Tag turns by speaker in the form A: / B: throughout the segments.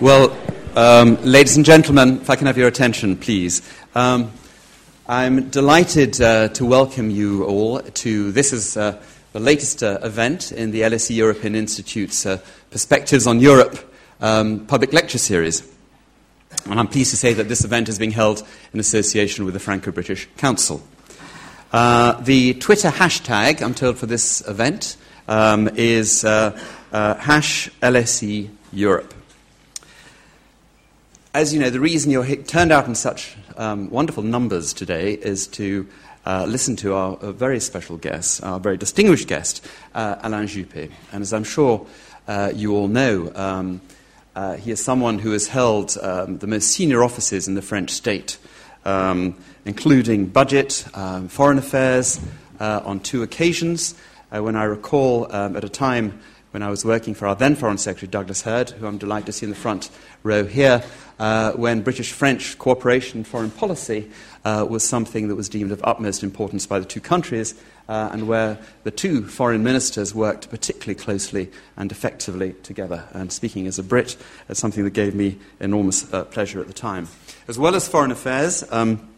A: Well, um, ladies and gentlemen, if I can have your attention, please. Um, I'm delighted uh, to welcome you all to this is uh, the latest uh, event in the LSE European Institute's uh, Perspectives on Europe um, public lecture series. And I'm pleased to say that this event is being held in association with the Franco British Council. Uh, the Twitter hashtag, I'm told, for this event um, is uh, hash LSE Europe as you know, the reason you're turned out in such um, wonderful numbers today is to uh, listen to our, very special guest, our very distinguished guest, uh, Alain Juppé. And as I'm sure uh, you all know, um, uh, he is someone who has held um, the most senior offices in the French state, um, including budget, um, foreign affairs, uh, on two occasions. Uh, when I recall, um, at a time when I was working for our then Foreign Secretary, Douglas Hurd, who I'm delighted to see in the front row here, uh, when British French cooperation foreign policy uh, was something that was deemed of utmost importance by the two countries, uh, and where the two foreign ministers worked particularly closely and effectively together. And speaking as a Brit, it's something that gave me enormous uh, pleasure at the time. As well as foreign affairs, um,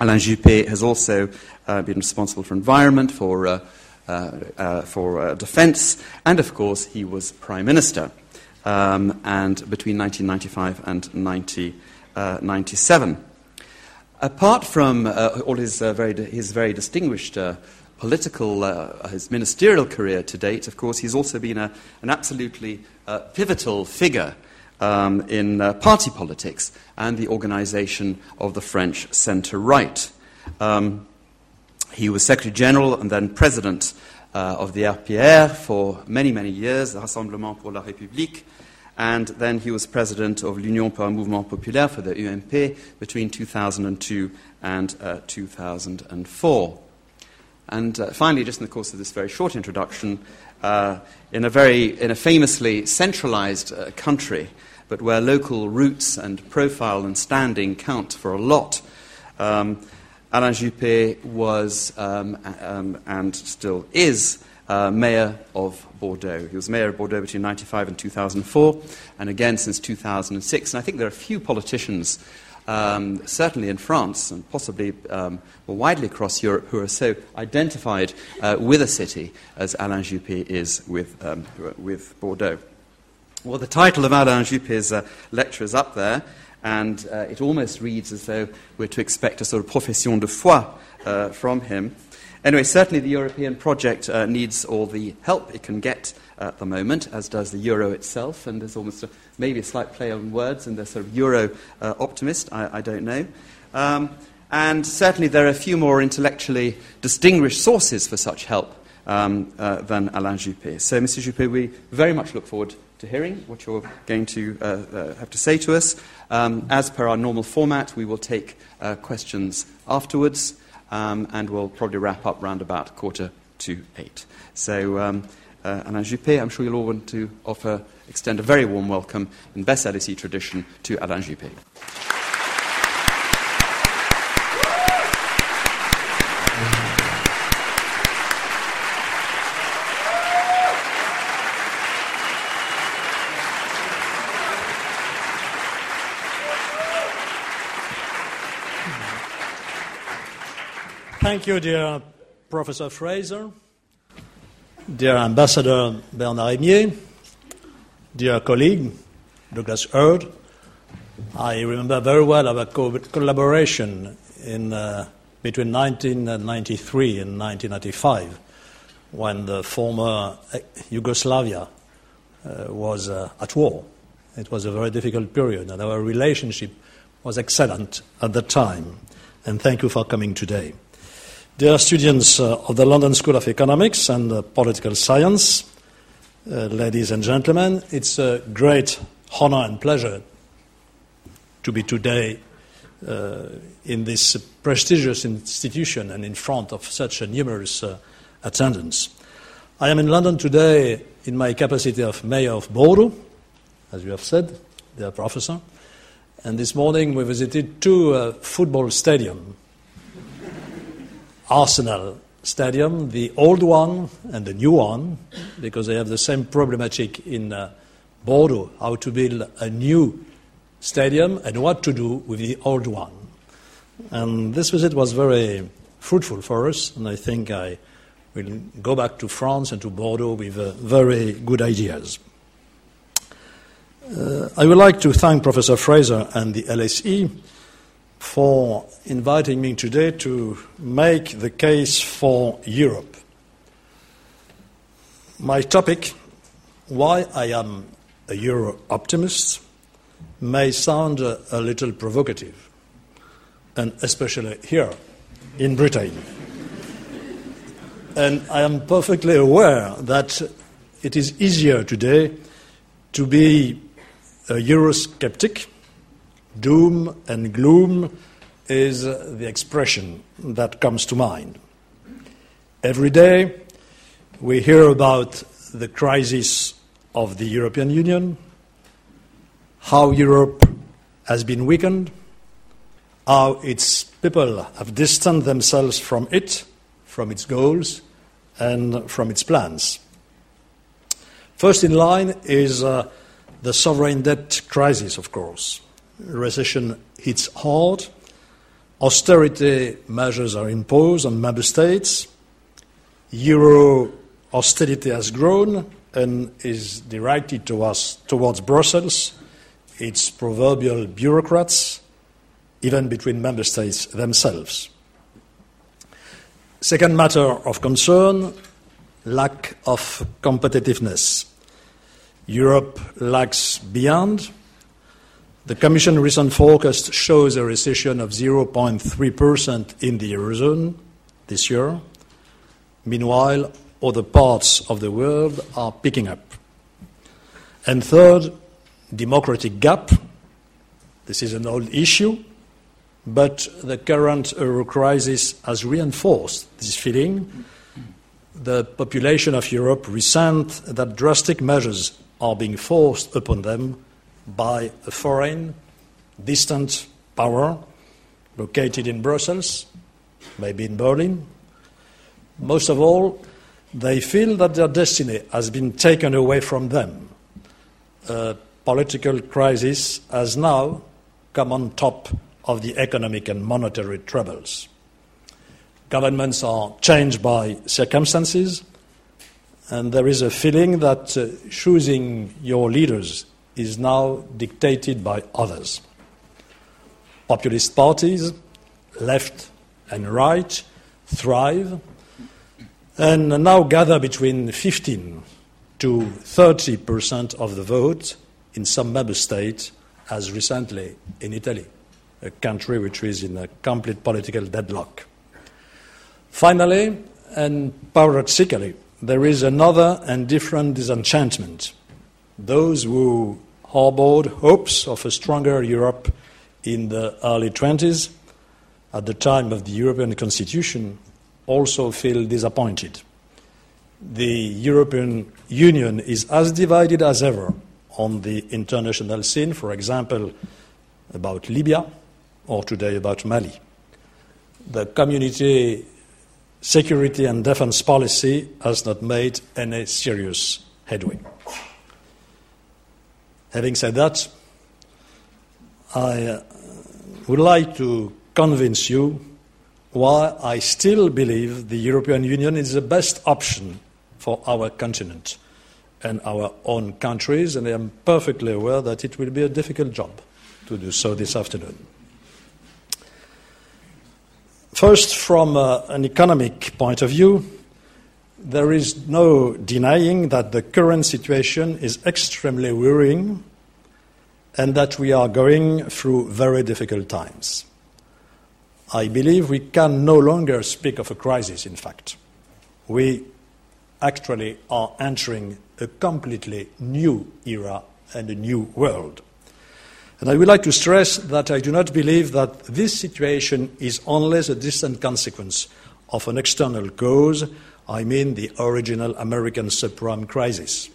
A: Alain Juppé has also uh, been responsible for environment, for, uh, for defence, and of course, he was Prime Minister um, and between 1995 and 1997. Uh, Apart from uh, all his, uh, very, his very distinguished uh, political, uh, his ministerial career to date, of course, he's also been a, an absolutely uh, pivotal figure um, in party politics and the organization of the French centre right. Um, he was Secretary General and then President of the RPR for many, many years, the Rassemblement pour la République, and then he was president of l'Union pour un mouvement populaire for the UMP between 2002 and uh, 2004. And uh, finally, just in the course of this very short introduction, uh, in, a very, in a famously centralized uh, country, but where local roots and profile and standing count for a lot, um, Alain Juppé was um, um, and still is uh, mayor of Bordeaux. He was mayor of Bordeaux between 1995 and 2004, and again since 2006. And I think there are few politicians, um, certainly in France and possibly um, more widely across Europe, who are so identified uh, with a city as Alain Juppé is with, um, with Bordeaux. Well, the title of Alain Juppé's uh, lecture is up there, and uh, it almost reads as though we're to expect a sort of profession de foi uh, from him. Anyway, certainly the European project uh, needs all the help it can get at the moment, as does the euro itself. And there's almost a, maybe a slight play on words, and the sort of euro uh, optimist, I, I, don't know. Um, and certainly there are a few more intellectually distinguished sources for such help um, uh, than Alain Juppé. So, Mr. Juppé, we very much look forward to hearing what you're going to uh, have to say to us. Um, as per our normal format, we will take uh, questions afterwards um, and we'll probably wrap up round about quarter to eight. So, um, uh, Alain Juppé, I'm sure you'll all want to offer, extend a very warm welcome in best LSE tradition to Alain Juppé.
B: Thank you, dear Professor Fraser, dear Ambassador Bernard Émié, dear colleague Douglas Hurd. I remember very well our co- collaboration in, uh, between 1993 and 1995 when the former uh, Yugoslavia uh, was uh, at war. It was a very difficult period, and our relationship was excellent at the time. And thank you for coming today. Dear students uh, of the London School of Economics and uh, Political Science, uh, ladies and gentlemen, it's a great honor and pleasure to be today uh, in this prestigious institution and in front of such a numerous uh, attendance. I am in London today in my capacity of Mayor of Bordeaux, as you have said, dear Professor, and this morning we visited two uh, football stadiums Arsenal Stadium, the old one and the new one, because they have the same problematic in uh, Bordeaux how to build a new stadium and what to do with the old one. And this visit was very fruitful for us, and I think I will go back to France and to Bordeaux with uh, very good ideas. Uh, I would like to thank Professor Fraser and the LSE for inviting me today to make the case for Europe. My topic, why I am a Euro optimist, may sound a, little provocative, and especially here in Britain. and I am perfectly aware that it is easier today to be a Eurosceptic. Doom and gloom is the expression that comes to mind. Every day we hear about the crisis of the European Union, how Europe has been weakened, how its people have distanced themselves from it, from its goals, and from its plans. First in line is uh, the sovereign debt crisis, of course. Recession hits hard, austerity measures are imposed on member states, euro austerity has grown and is directed to us, towards Brussels, its proverbial bureaucrats, even between member states themselves. Second matter of concern lack of competitiveness. Europe lags behind. The Commission recent forecast shows a recession of 0.3% in the Eurozone this year. Meanwhile, other parts of the world are picking up. And third, democratic gap. This is an old issue, but the current euro crisis has reinforced this feeling. The population of Europe resent that drastic measures are being forced upon them by a foreign, distant power located in Brussels, maybe in Berlin. Most of all, they feel that their destiny has been taken away from them. A political crisis has now come on top of the economic and monetary troubles. Governments are changed by circumstances, and there is a feeling that uh, choosing your leaders is now dictated by others. Populist parties, left and right, thrive and now gather between 15 to 30 percent of the vote in some member states, as recently in Italy, a country which is in a complete political deadlock. Finally, and paradoxically, there is another and different disenchantment. Those who harbored hopes of a stronger Europe in the early 20s, at the time of the European Constitution, also feel disappointed. The European Union is as divided as ever on the international scene, for example, about Libya or today about Mali. The community security and defense policy has not made any serious headway. Having said that, I uh, would like to convince you why I still believe the European Union is the best option for our continent and our own countries, and I am perfectly aware that it will be a difficult job to do so this afternoon. First, from uh, an economic point of view, there is no denying that the current situation is extremely worrying and that we are going through very difficult times. I believe we can no longer speak of a crisis, in fact. We actually are entering a completely new era and a new world. And I would like to stress that I do not believe that this situation is only the distant consequence of an external cause, I mean the original American subprime crisis.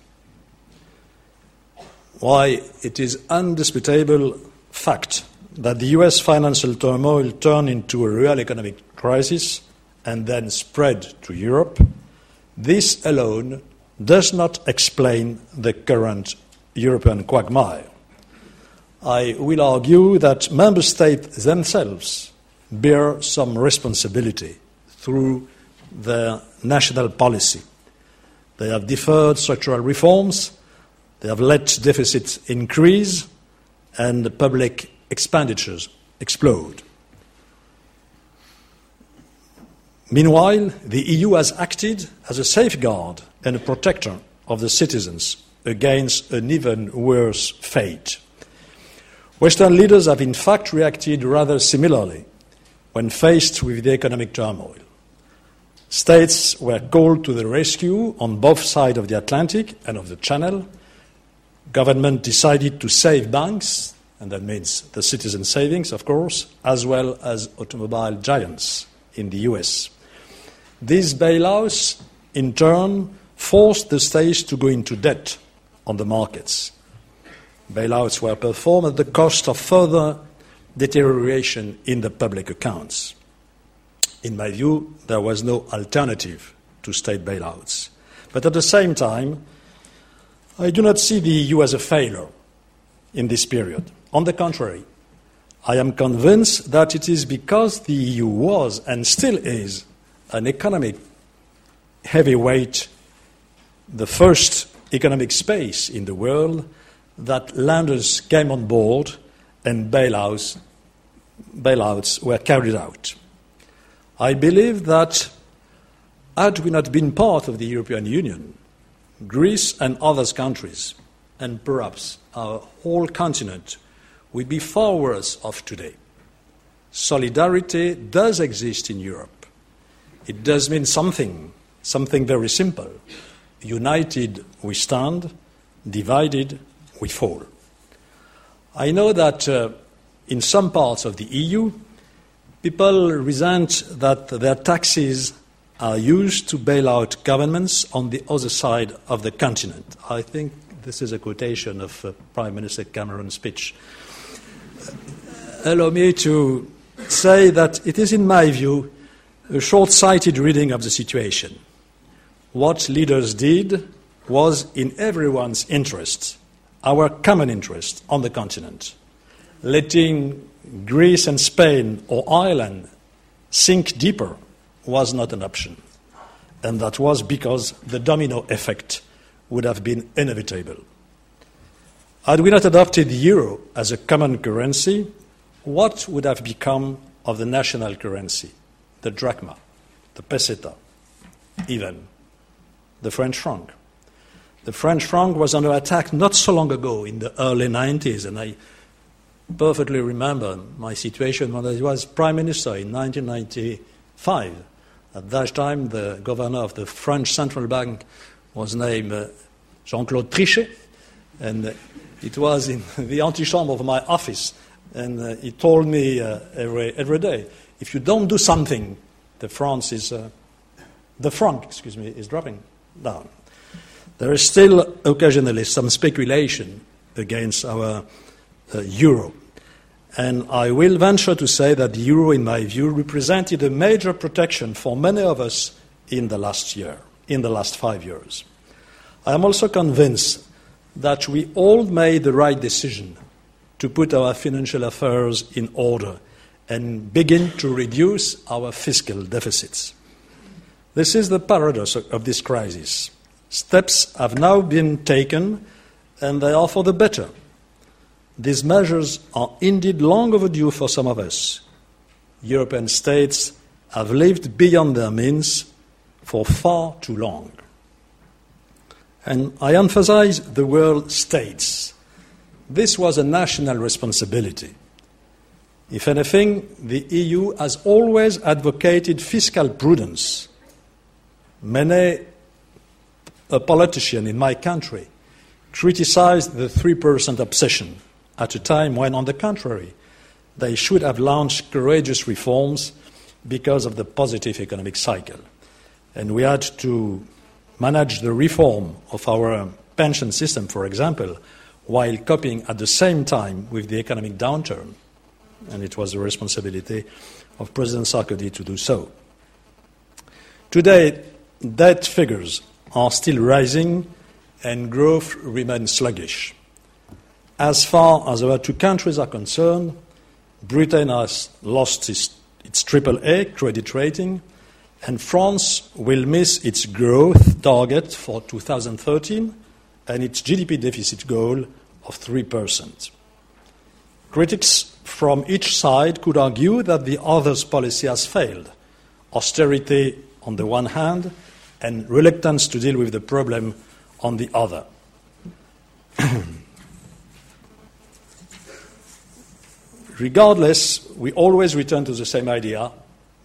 B: Why, it is undisputable fact that the US financial turmoil turned into a real economic crisis and then spread to Europe, this alone does not explain the current European quagmire. I will argue that member states themselves bear some responsibility through their national policy. They have deferred structural reforms, they have let deficits increase, and public expenditures explode. Meanwhile, the EU has acted as a safeguard and a protector of the citizens against an even worse fate. Western leaders have in fact reacted rather similarly when faced with the economic turmoil. States were called to the rescue on both sides of the Atlantic and of the Channel. Government decided to save banks, and that means the citizen savings, of course, as well as automobile giants in the US. These bailouts, in turn, forced the states to go into debt on the markets. Bailouts were performed at the cost of further deterioration in the public accounts. In my view, there was no alternative to state bailouts. But at the same time, I do not see the EU as a failure in this period. On the contrary, I am convinced that it is because the EU was and still is an economic heavyweight, the first economic space in the world, that lenders came on board and bailouts, bailouts were carried out. I believe that had we not been part of the European Union, Greece and other countries, and perhaps our whole continent, would be far worse off today. Solidarity does exist in Europe. It does mean something, something very simple. United we stand, divided we fall. I know that uh, in some parts of the EU, people resent that their taxes are used to bail out governments on the other side of the continent. I think this is a quotation of uh, Prime Minister Cameron's speech. Allow me to say that it is, in my view, a short sighted reading of the situation. What leaders did was in everyone's interest, our common interest on the continent. Letting Greece and Spain or Ireland sink deeper was not an option. And that was because the domino effect would have been inevitable. Had we not adopted the euro as a common currency, what would have become of the national currency? the drachma, the peseta, even the French franc. The French franc was under attack not so long ago in the early 90s, and I perfectly remember my situation when I was Prime Minister in 1995. At that time, the governor of the French Central Bank was named uh, Jean Claude Trichet, and it was in the antechamber of my office. And uh, he told me uh, every, every day if you don't do something, the France is, uh, the franc, excuse me, is dropping down. There is still occasionally some speculation against our uh, euro. And I will venture to say that the euro, in my view, represented a major protection for many of us in the last year, in the last five years. I am also convinced that we all made the right decision to put our financial affairs in order and begin to reduce our fiscal deficits. This is the paradox of this crisis. Steps have now been taken, and they are for the better. These measures are indeed long overdue for some of us. European states have lived beyond their means for far too long. And I emphasize the word states. This was a national responsibility. If anything, the EU has always advocated fiscal prudence. Many a politician in my country criticized the 3% obsession at a time when, on the contrary, they should have launched courageous reforms because of the positive economic cycle. And we had to manage the reform of our pension system, for example, while coping at the same time with the economic downturn and it was the responsibility of President Sarkozy to do so. Today, debt figures are still rising and growth remains sluggish. As far as our two countries are concerned, Britain has lost its, its AAA credit rating, and France will miss its growth target for 2013 and its GDP deficit goal of 3%. Critics from each side could argue that the other's policy has failed. Austerity on the one hand, and reluctance to deal with the problem on the other. Regardless, we always return to the same idea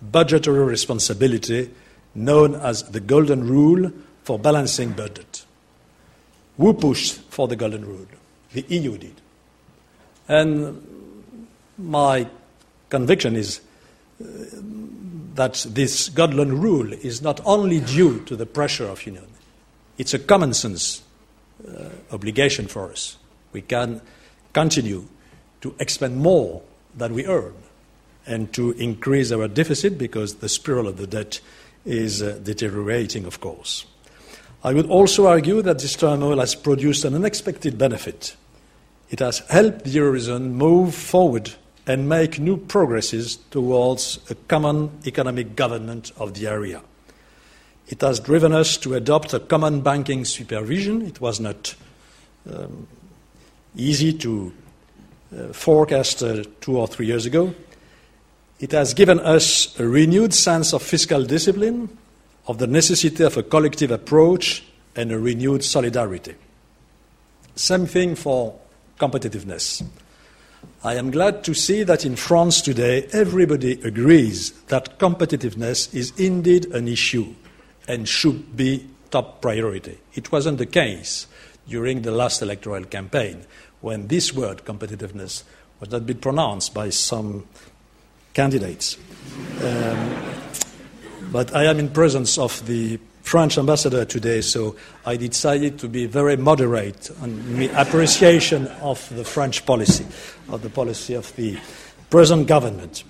B: budgetary responsibility, known as the golden rule for balancing budget. Who pushed for the golden rule? The EU did. And my conviction is uh, that this golden rule is not only due to the pressure of union, it's a common sense uh, obligation for us. We can continue to expend more than we earn and to increase our deficit because the spiral of the debt is uh, deteriorating, of course. I would also argue that this turmoil has produced an unexpected benefit. It has helped the Eurozone move forward and make new progresses towards a common economic government of the area. It has driven us to adopt a common banking supervision. It was not um, easy to uh, forecast uh, two or three years ago. It has given us a renewed sense of fiscal discipline, of the necessity of a collective approach, and a renewed solidarity. Same thing for competitiveness. I am glad to see that in France today everybody agrees that competitiveness is indeed an issue and should be top priority. It wasn't the case during the last electoral campaign when this word competitiveness was not been pronounced by some candidates. Um, but I am in presence of the French ambassador today, so I decided to be very moderate on the appreciation of the French policy, of the policy of the present government.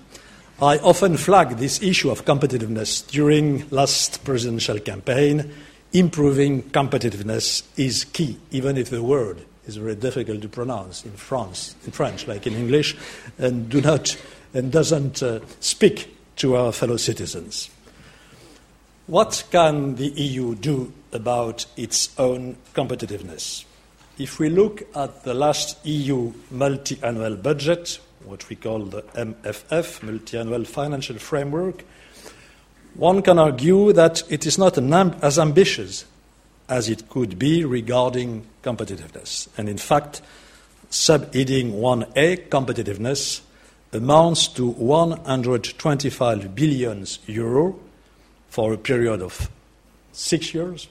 B: I often flagged this issue of competitiveness during last presidential campaign. Improving competitiveness is key, even if the word is very difficult to pronounce in France, in French, like in English, and do not and doesn't uh, speak to our fellow citizens. What can the EU do about its own competitiveness? If we look at the last EU multi annual budget, what we call the MFF, Multi-Annual Financial Framework, one can argue that it is not as ambitious as it could be regarding competitiveness. And in fact, subheading 1A, competitiveness, amounts to 125 billion euro for a period of six years.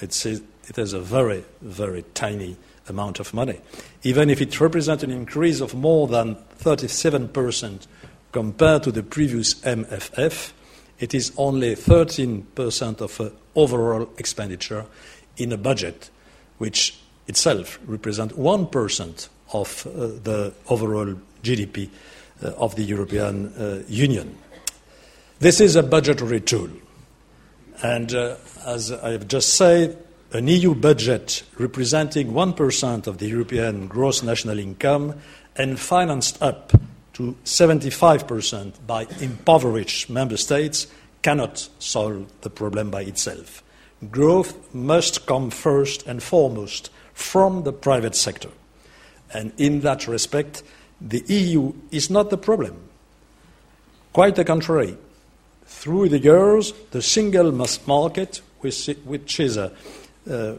B: It's a, it is a very, very tiny amount of money. Even if it represents an increase of more than 37% compared to the previous MFF, it is only 13% of uh, overall expenditure in a budget, which itself represents 1% of uh, the overall GDP uh, of the European Union. This is a budgetary tool. And uh, as I have just said, an EU budget representing 1% of the European gross national income and financed up to 75% by impoverished member states cannot solve the problem by itself. Growth must come first and foremost from the private sector. And in that respect, the EU is not the problem. Quite the contrary. Through the years, the single market, which is a, a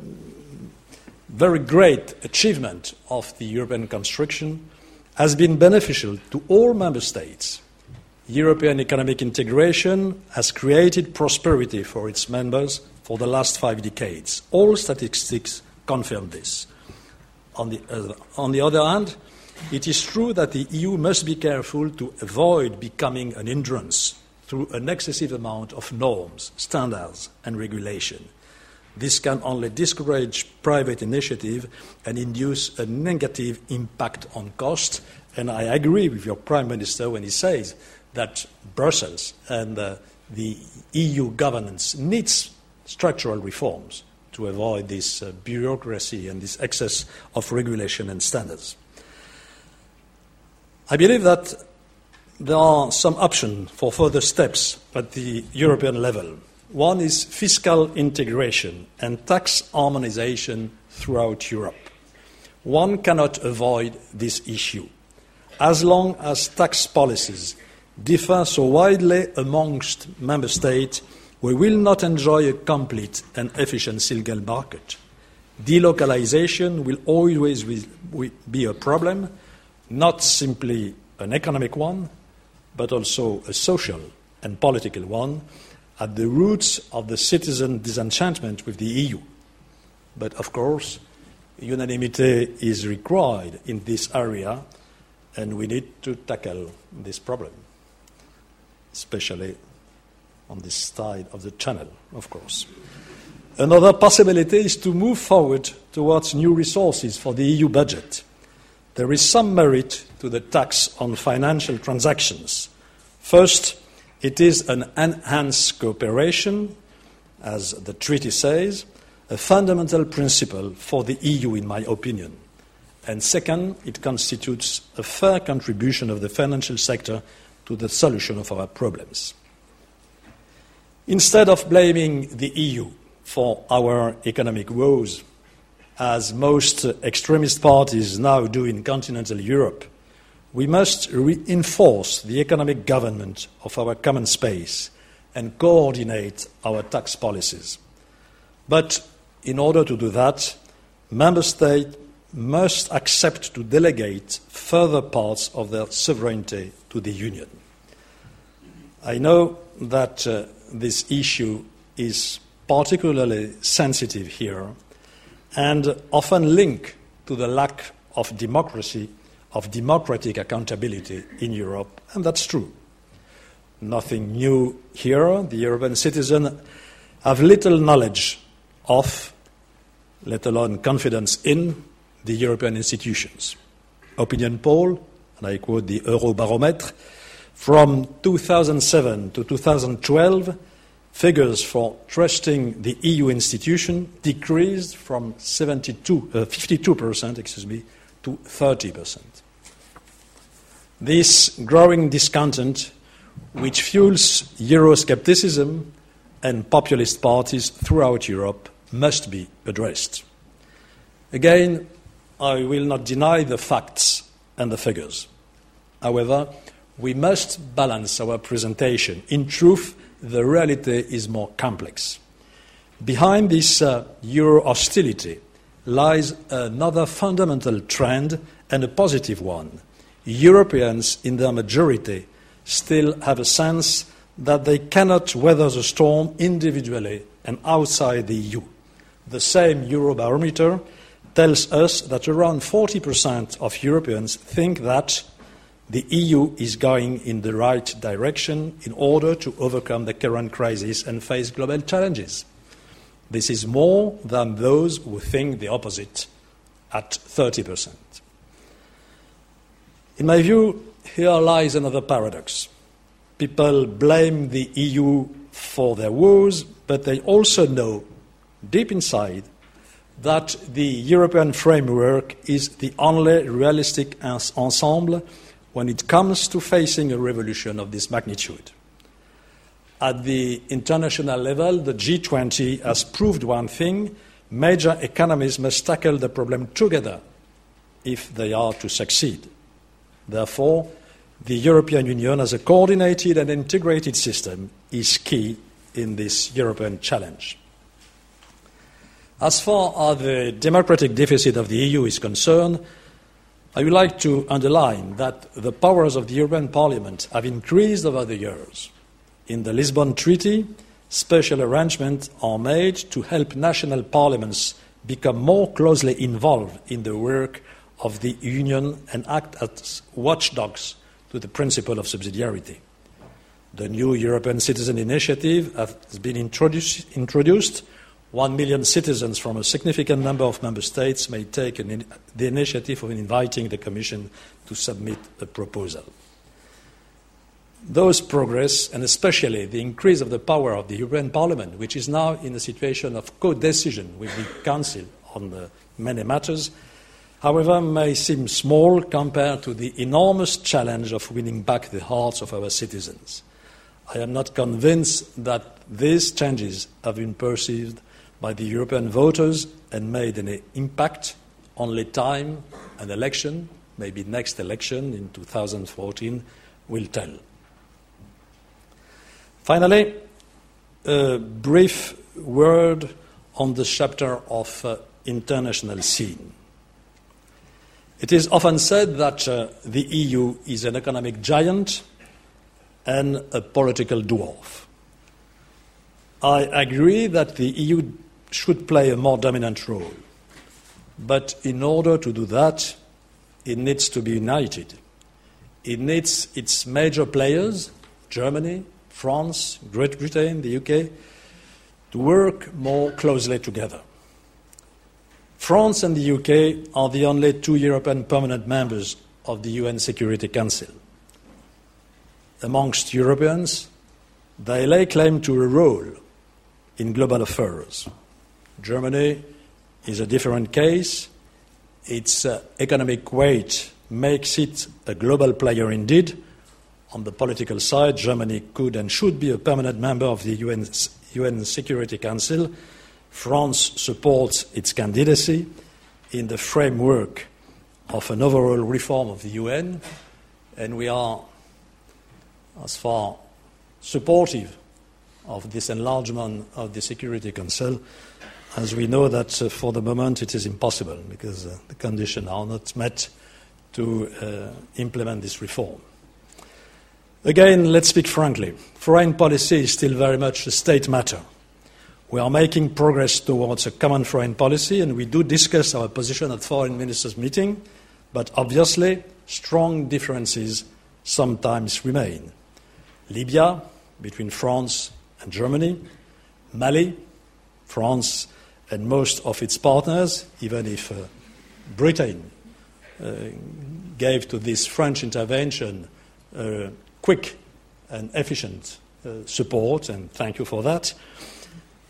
B: very great achievement of the European construction, has been beneficial to all member states. European economic integration has created prosperity for its members for the last five decades. All statistics confirm this. On the, other, on the other hand, it is true that the EU must be careful to avoid becoming an hindrance through an excessive amount of norms, standards, and regulation. This can only discourage private initiative and induce a negative impact on cost. And I agree with your Prime Minister when he says that Brussels and uh, the EU governance needs structural reforms to avoid this uh, bureaucracy and this excess of regulation and standards. I believe that there are some options for further steps at the European level. One is fiscal integration and tax harmonization throughout Europe. One cannot avoid this issue. As long as tax policies differ so widely amongst member states, we will not enjoy a complete and efficient single market. Delocalization will always be a problem, not simply an economic one, but also a social and political one, at the roots of the citizen disenchantment with the EU. But of course, unanimity is required in this area, and we need to tackle this problem, especially on this side of the channel, of course. Another possibility is to move forward towards new resources for the EU budget. There is some merit to the tax on financial transactions. First, it is an enhanced cooperation, as the treaty says, a fundamental principle for the EU, in my opinion. And second, it constitutes a fair contribution of the financial sector to the solution of our problems. Instead of blaming the EU for our economic woes, as most extremist parties now do in continental Europe, we must reinforce the economic government of our common space and coordinate our tax policies. But in order to do that, member states must accept to delegate further parts of their sovereignty to the Union. I know that uh, this issue is particularly sensitive here and often linked to the lack of democracy, of democratic accountability in Europe, and that's true. Nothing new here. The European citizens have little knowledge of, let alone confidence in, the European institutions. Opinion poll, and I quote the Eurobarometer, from 2007 to 2012, figures for trusting the EU institution decreased from 72, uh, 52% excuse me, to 30%. This growing discontent, which fuels Euroscepticism and populist parties throughout Europe, must be addressed. Again, I will not deny the facts and the figures. However, we must balance our presentation. In truth, the reality is more complex. Behind this uh, euro hostility lies another fundamental trend and a positive one. Europeans, in their majority, still have a sense that they cannot weather the storm individually and outside the EU. The same Eurobarometer tells us that around 40% of Europeans think that the EU is going in the right direction in order to overcome the current crisis and face global challenges. This is more than those who think the opposite at 30%. In my view, here lies another paradox. People blame the EU for their woes, but they also know deep inside that the European framework is the only realistic ensemble when it comes to facing a revolution of this magnitude. At the international level, the G20 has proved one thing major economies must tackle the problem together if they are to succeed. Therefore, the European Union as a coordinated and integrated system is key in this European challenge. As far as the democratic deficit of the EU is concerned, I would like to underline that the powers of the European Parliament have increased over the years. In the Lisbon Treaty, special arrangements are made to help national parliaments become more closely involved in the work of the Union and act as watchdogs to the principle of subsidiarity. The new European Citizen Initiative has been introduced, introduced one million citizens from a significant number of member states may take an, the initiative of inviting the Commission to submit a proposal. those progress, and especially the increase of the power of the European Parliament, which is now in a situation of co decision with the Council on many matters, however, may seem small compared to the enormous challenge of winning back the hearts of our citizens. I am not convinced that these changes have been perceived by the European voters and made any impact. Only time and election, maybe next election in 2014, will tell. Finally, a brief word on the chapter of uh, international scene. It is often said that uh, the EU is an economic giant and a political dwarf. I agree that the EU should play a more dominant role, but in order to do that, it needs to be united. It needs its major players, Germany, France, Great Britain, the UK, to work more closely together. France and the UK are the only two European permanent members of the UN Security Council. Amongst Europeans, they lay claim to a role in global affairs. Germany is a different case. Its uh, economic weight makes it a global player indeed, on the political side, Germany could and should be a permanent member of the UN, UN Security Council. France supports its candidacy in the framework of an overall reform of the UN, and we are, as far, supportive of this enlargement of the Security Council, as we know that uh, for the moment it is impossible because uh, the conditions are not met to uh, implement this reform. Again, let's speak frankly. Foreign policy is still very much a state matter. We are making progress towards a common foreign policy, and we do discuss our position at foreign ministers' meeting, but obviously, strong differences sometimes remain. Libya, between France and Germany, Mali, France and most of its partners, even if uh, Britain uh, gave to this French intervention uh, quick and efficient uh, support, and thank you for that.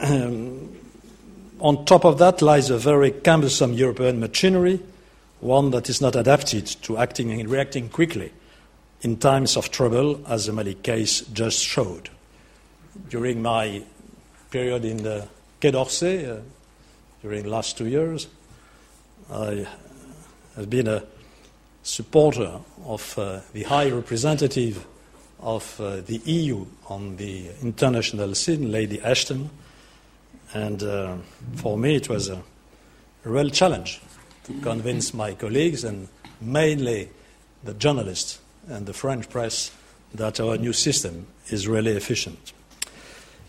B: Um, on top of that lies a very cumbersome European machinery, one that is not adapted to acting and reacting quickly in times of trouble, as the Mali case just showed. During my period in the Quai d'Orsay, uh, during the last two years, I have been a supporter of uh, the High Representative of uh, the EU on the international scene, Lady Ashton. And uh, for me, it was a, real challenge to convince my colleagues and mainly the journalists and the French press that our new system is really efficient.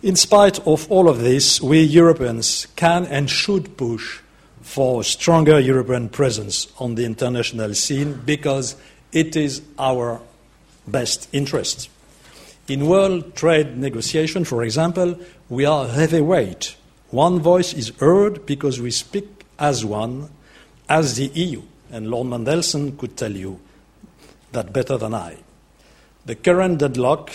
B: In spite of all of this, we Europeans can and should push for a stronger European presence on the international scene because it is our best interest. In world trade negotiation, for example, we are heavyweight. One voice is heard because we speak as one, as the EU. And Lord Mandelson could tell you that better than I. The current deadlock,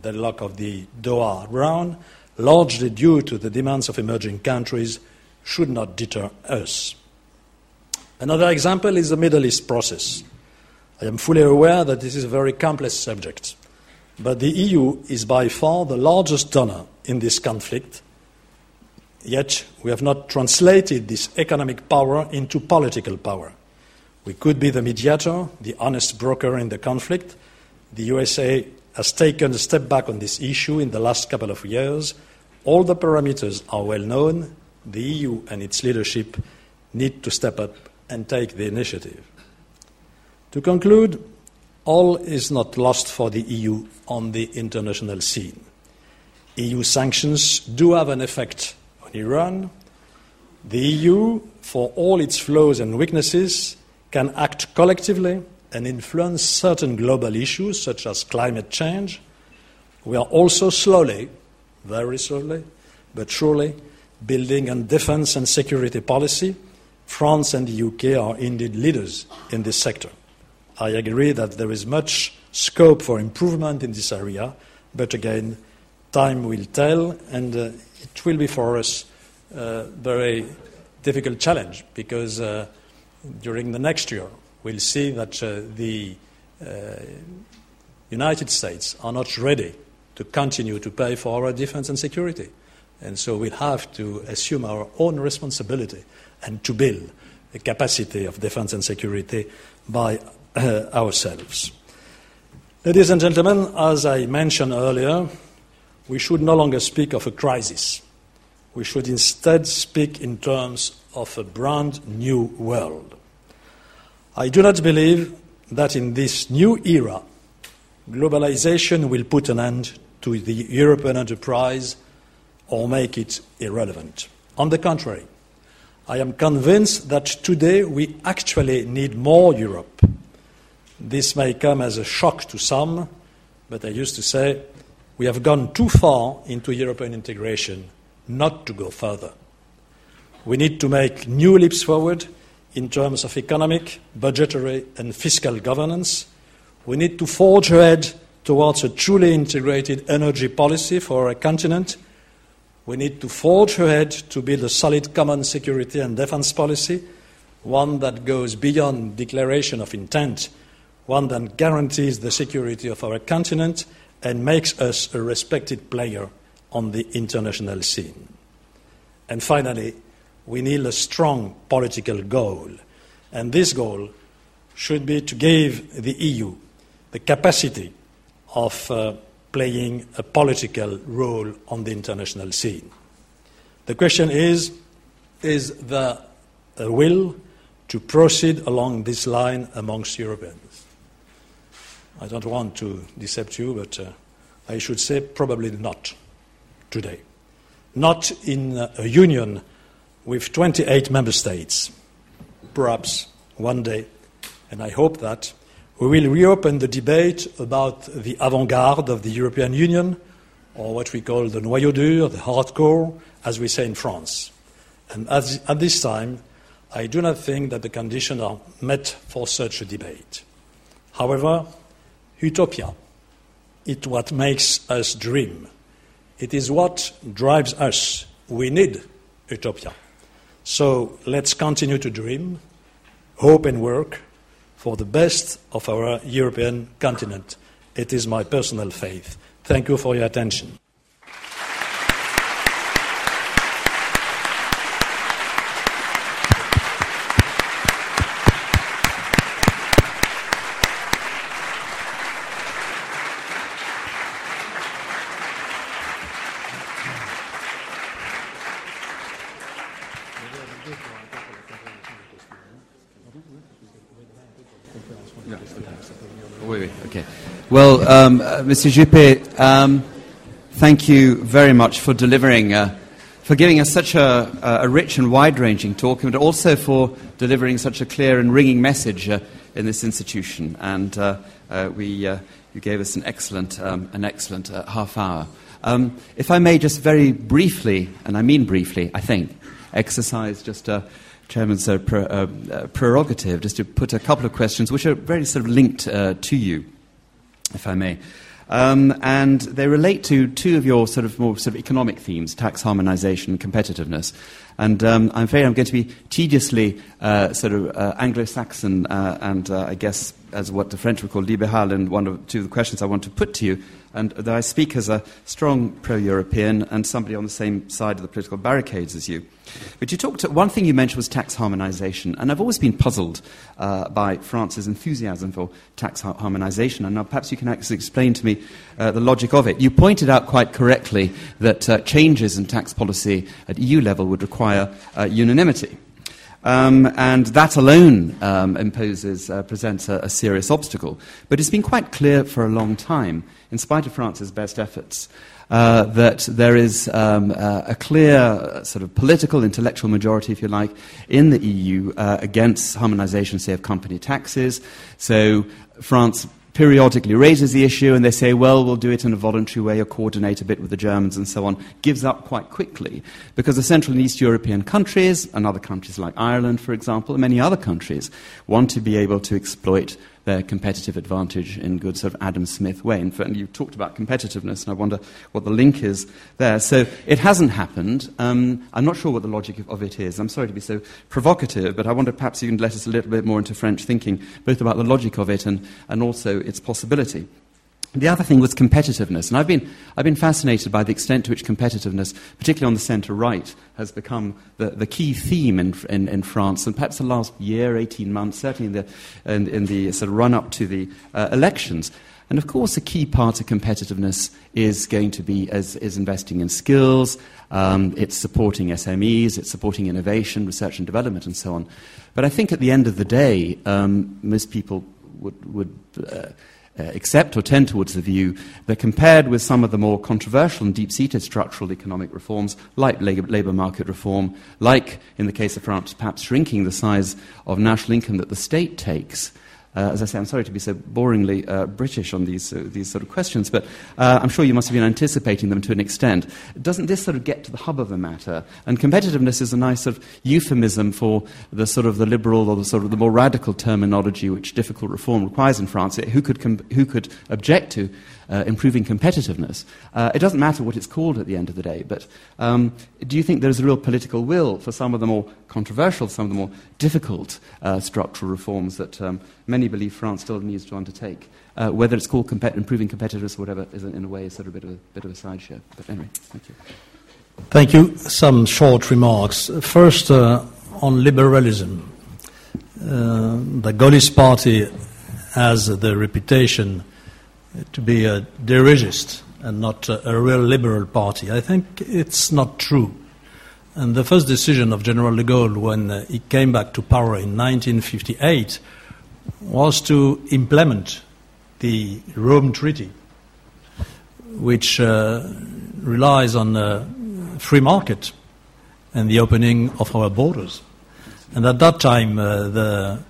B: deadlock of the Doha round, largely due to the demands of emerging countries, should not deter us. Another example is the Middle East process. I am fully aware that this is a very complex subject, but the EU is by far the largest donor in this conflict, yet we have not translated this economic power into political power. We could be the mediator, the honest broker in the conflict. The USA has taken a step back on this issue in the last couple of years. All the parameters are well known. The EU and its leadership need to step up and take the initiative. To conclude, all is not lost for the EU on the international scene. EU sanctions do have an effect Iran. The EU, for all its flaws and weaknesses, can act collectively and influence certain global issues such as climate change. We are also slowly, very slowly, but surely, building on defense and security policy. France and the UK are indeed leaders in this sector. I agree that there is much scope for improvement in this area, but again, time will tell, and uh, it will be for us a very difficult challenge because uh, during the next year we'll see that uh, the uh, United States are not ready to continue to pay for our defense and security. And so we'll have to assume our own responsibility and to build a capacity of defense and security by uh, ourselves. Ladies and gentlemen, as I mentioned earlier, we should no longer speak of a crisis. We should instead speak in terms of a brand new world. I do not believe that in this new era, globalization will put an end to the European enterprise or make it irrelevant. On the contrary, I am convinced that today we actually need more Europe. This may come as a shock to some, but I used to say we have gone too far into European integration not to go further. We need to make new leaps forward in terms of economic, budgetary, and fiscal governance. We need to forge ahead towards a truly integrated energy policy for our continent. We need to forge ahead to build a solid common security and defense policy, one that goes beyond declaration of intent, one that guarantees the security of our continent and makes us a respected player on the international scene. And finally, we need a strong political goal. And this goal should be to give the EU the capacity of uh, playing a political role on the international scene. The question is is there a will to proceed along this line amongst Europeans? I don't want to deceive you, but uh, I should say probably not today. Not in a union with 28 member states. Perhaps one day, and I hope that, we will reopen the debate about the avant garde of the European Union, or what we call the noyau dur, the hardcore, as we say in France. And as, at this time, I do not think that the conditions are met for such a debate. However, utopia is what makes us dream. It is what drives us. We need utopia. So let's continue to dream, hope, and work for the best of our European continent. It is my personal faith. Thank you for your attention.
A: Well, um, uh, Mr. Juppé, um, thank you very much for delivering, uh, for giving us such a, a rich and wide ranging talk, but also for delivering such a clear and ringing message uh, in this institution. And uh, uh, we, uh, you gave us an excellent, um, an excellent half hour. Um, if I may just very briefly, and I mean briefly, I think, exercise just a chairman's prerogative, just to put a couple of questions which are very sort of linked to you if I may. Um, and they relate to two of your sort of more sort of economic themes: tax harmonisation and competitiveness. And um, I'm afraid I'm going to be tediously uh, sort of uh, Anglo-Saxon, uh, and uh, I guess as what the French would call libéral, and one of two of the questions I want to put to you. And though I speak as a strong pro-European and somebody on the same side of the political barricades as you, but you talked. One thing you mentioned was tax harmonisation, and I've always been puzzled uh, by France's enthusiasm for tax ha- harmonisation. And now, perhaps you can actually explain to me uh, the logic of it. You pointed out quite correctly that uh, changes in tax policy at EU level would require uh, unanimity. Um, and that alone um, imposes, uh, presents a, a, serious obstacle. But it's been quite clear for a long time, in spite of France's best efforts, uh, that there is um, uh, a clear uh, sort of political, intellectual majority, if you like, in the EU uh, against harmonization, say, of company taxes. So France periodically raises the issue and they say, well, we'll do it in a voluntary way or coordinate a bit with the Germans and so on, gives up quite quickly. Because the Central and East European countries and other countries like Ireland, for example, and many other countries want to be able to exploit their competitive advantage in good sort of Adam Smith way. And you talked about competitiveness, and I wonder what the link is there. So it hasn't happened. Um, I'm not sure what the logic of, of, it is. I'm sorry to be so provocative, but I wonder perhaps you can let us a little bit more into French thinking, both about the logic of it and, and also its possibility. The other thing was competitiveness, and I've been, I've been fascinated by the extent to which competitiveness, particularly on the centre right, has become the, the key theme in, in, in, France, and perhaps the last year, 18 months, certainly in the, in, in the sort of run up to the uh, elections. And of course, a key part of competitiveness is going to be as, is investing in skills, um, it's supporting SMEs, it's supporting innovation, research and development, and so on. But I think at the end of the day, um, most people would, would uh, uh, accept or tend towards the view that compared with some of the more controversial and deep seated structural economic reforms, like labour market reform, like in the case of France, perhaps shrinking the size of national income that the state takes, uh, as I say, I'm sorry to be so boringly uh, British on these, uh, these sort of questions, but uh, I'm sure you must have been anticipating them to an extent. Doesn't this sort of get to the hub of the matter? And competitiveness is a nice sort of euphemism for the sort of the liberal or the sort of the more radical terminology which difficult reform requires in France. Who could, com- who could object to uh, improving competitiveness. Uh, it doesn't matter what it's called at the end of the day, but um, do you think there's a real political will for some of the more controversial, some of the more difficult uh, structural reforms that um, many believe France still needs to undertake? Uh, whether it's called compet- improving competitiveness or whatever is, in a way, sort of a bit of a, bit of a sideshow. But anyway, thank you.
B: Thank you. Some short remarks. First, uh, on liberalism. Uh, the Gaullist Party has the reputation to be a dirigist and not a, a real liberal party. I think it's not true. And the first decision of General de Gaulle when uh, he came back to power in 1958 was to implement the Rome Treaty, which uh, relies on a free market and the opening of our borders. And at that time, uh, the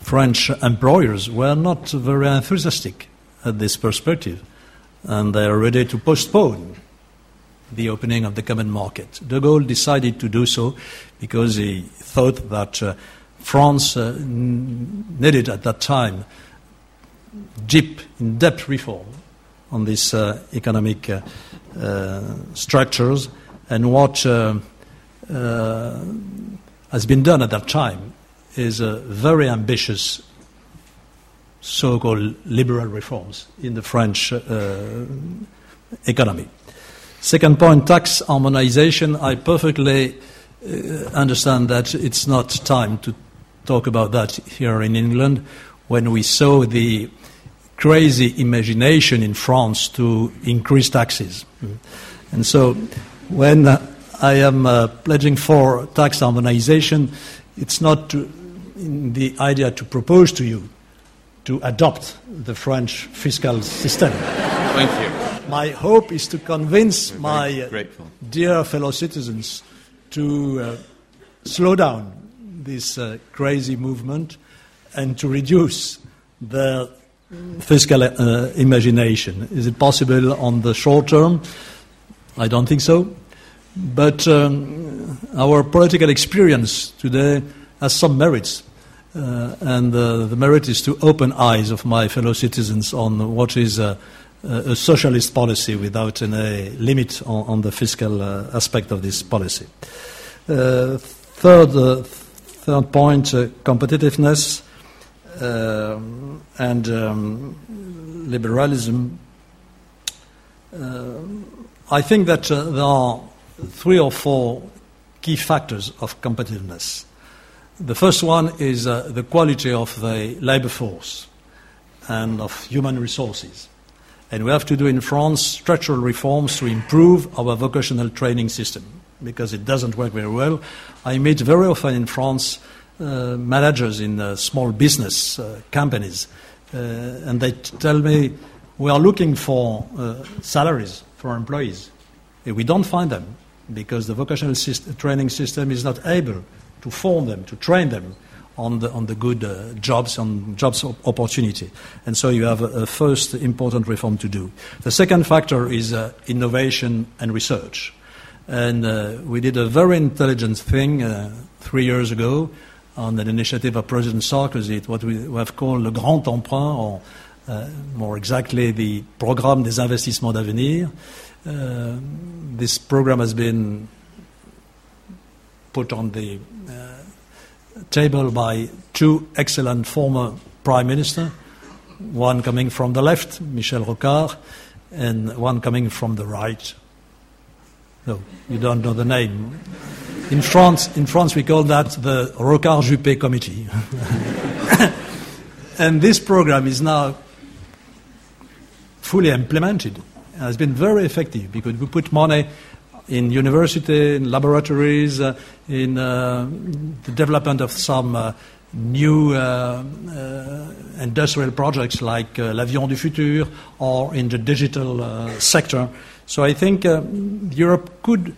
B: French employers were not very enthusiastic at this perspective, and they are ready to postpone the opening of the common market. De Gaulle decided to do so because he thought that uh, France uh, needed at that time deep, in-depth reform on these uh, economic uh, uh, structures, and what uh, has been done at that time is a very ambitious so called liberal reforms in the French uh, economy. Second point tax harmonization. I perfectly uh, understand that it's not time to talk about that here in England when we saw the crazy imagination in France to increase taxes. And so when I am uh, pledging for tax harmonization, it's not to, the idea to propose to you to adopt the French fiscal system.
A: Thank you.
B: My hope is to convince my uh, dear fellow citizens to uh, slow down this uh, crazy movement and to reduce their fiscal uh, imagination. Is it possible on the short term? I don't think so. But um, our political experience today has some merits uh, and uh, the merit is to open eyes of my fellow citizens on what is a, a socialist policy without any limit on, on the fiscal uh, aspect of this policy. Uh, third, uh, third point uh, competitiveness and um, liberalism. I think that there are three or four key factors of competitiveness. The first one is uh, the quality of the labor force and of human resources. And we have to do in France structural reforms to improve our vocational training system because it doesn't work very well. I meet very often in France uh, managers in uh, small business uh, companies, uh, and they tell me we are looking for uh, salaries for employees. We don't find them because the vocational training system is not able to form them, to train them on the, on the good uh, jobs, on jobs opportunity. And so you have a, a, first important reform to do. The second factor is uh, innovation and research. And uh, we did a very intelligent thing uh, three years ago. on an initiative of President Sarkozy, what we have called le Grand Emprunt, or uh, more exactly the Programme des Investissements d'Avenir. Uh, this program has been put on the uh, table by two excellent former prime ministers, one coming from the left, Michel Rocard, and one coming from the right. No, you don't know the name. In France, in France we call that the Rocard-Juppé Committee. and this program is now fully implemented. It has been very effective because we put money in university, in laboratories, uh, in uh, the development of some uh, new uh, uh, industrial projects like uh, L'Avion du Futur or in the digital sector. So I think Europe could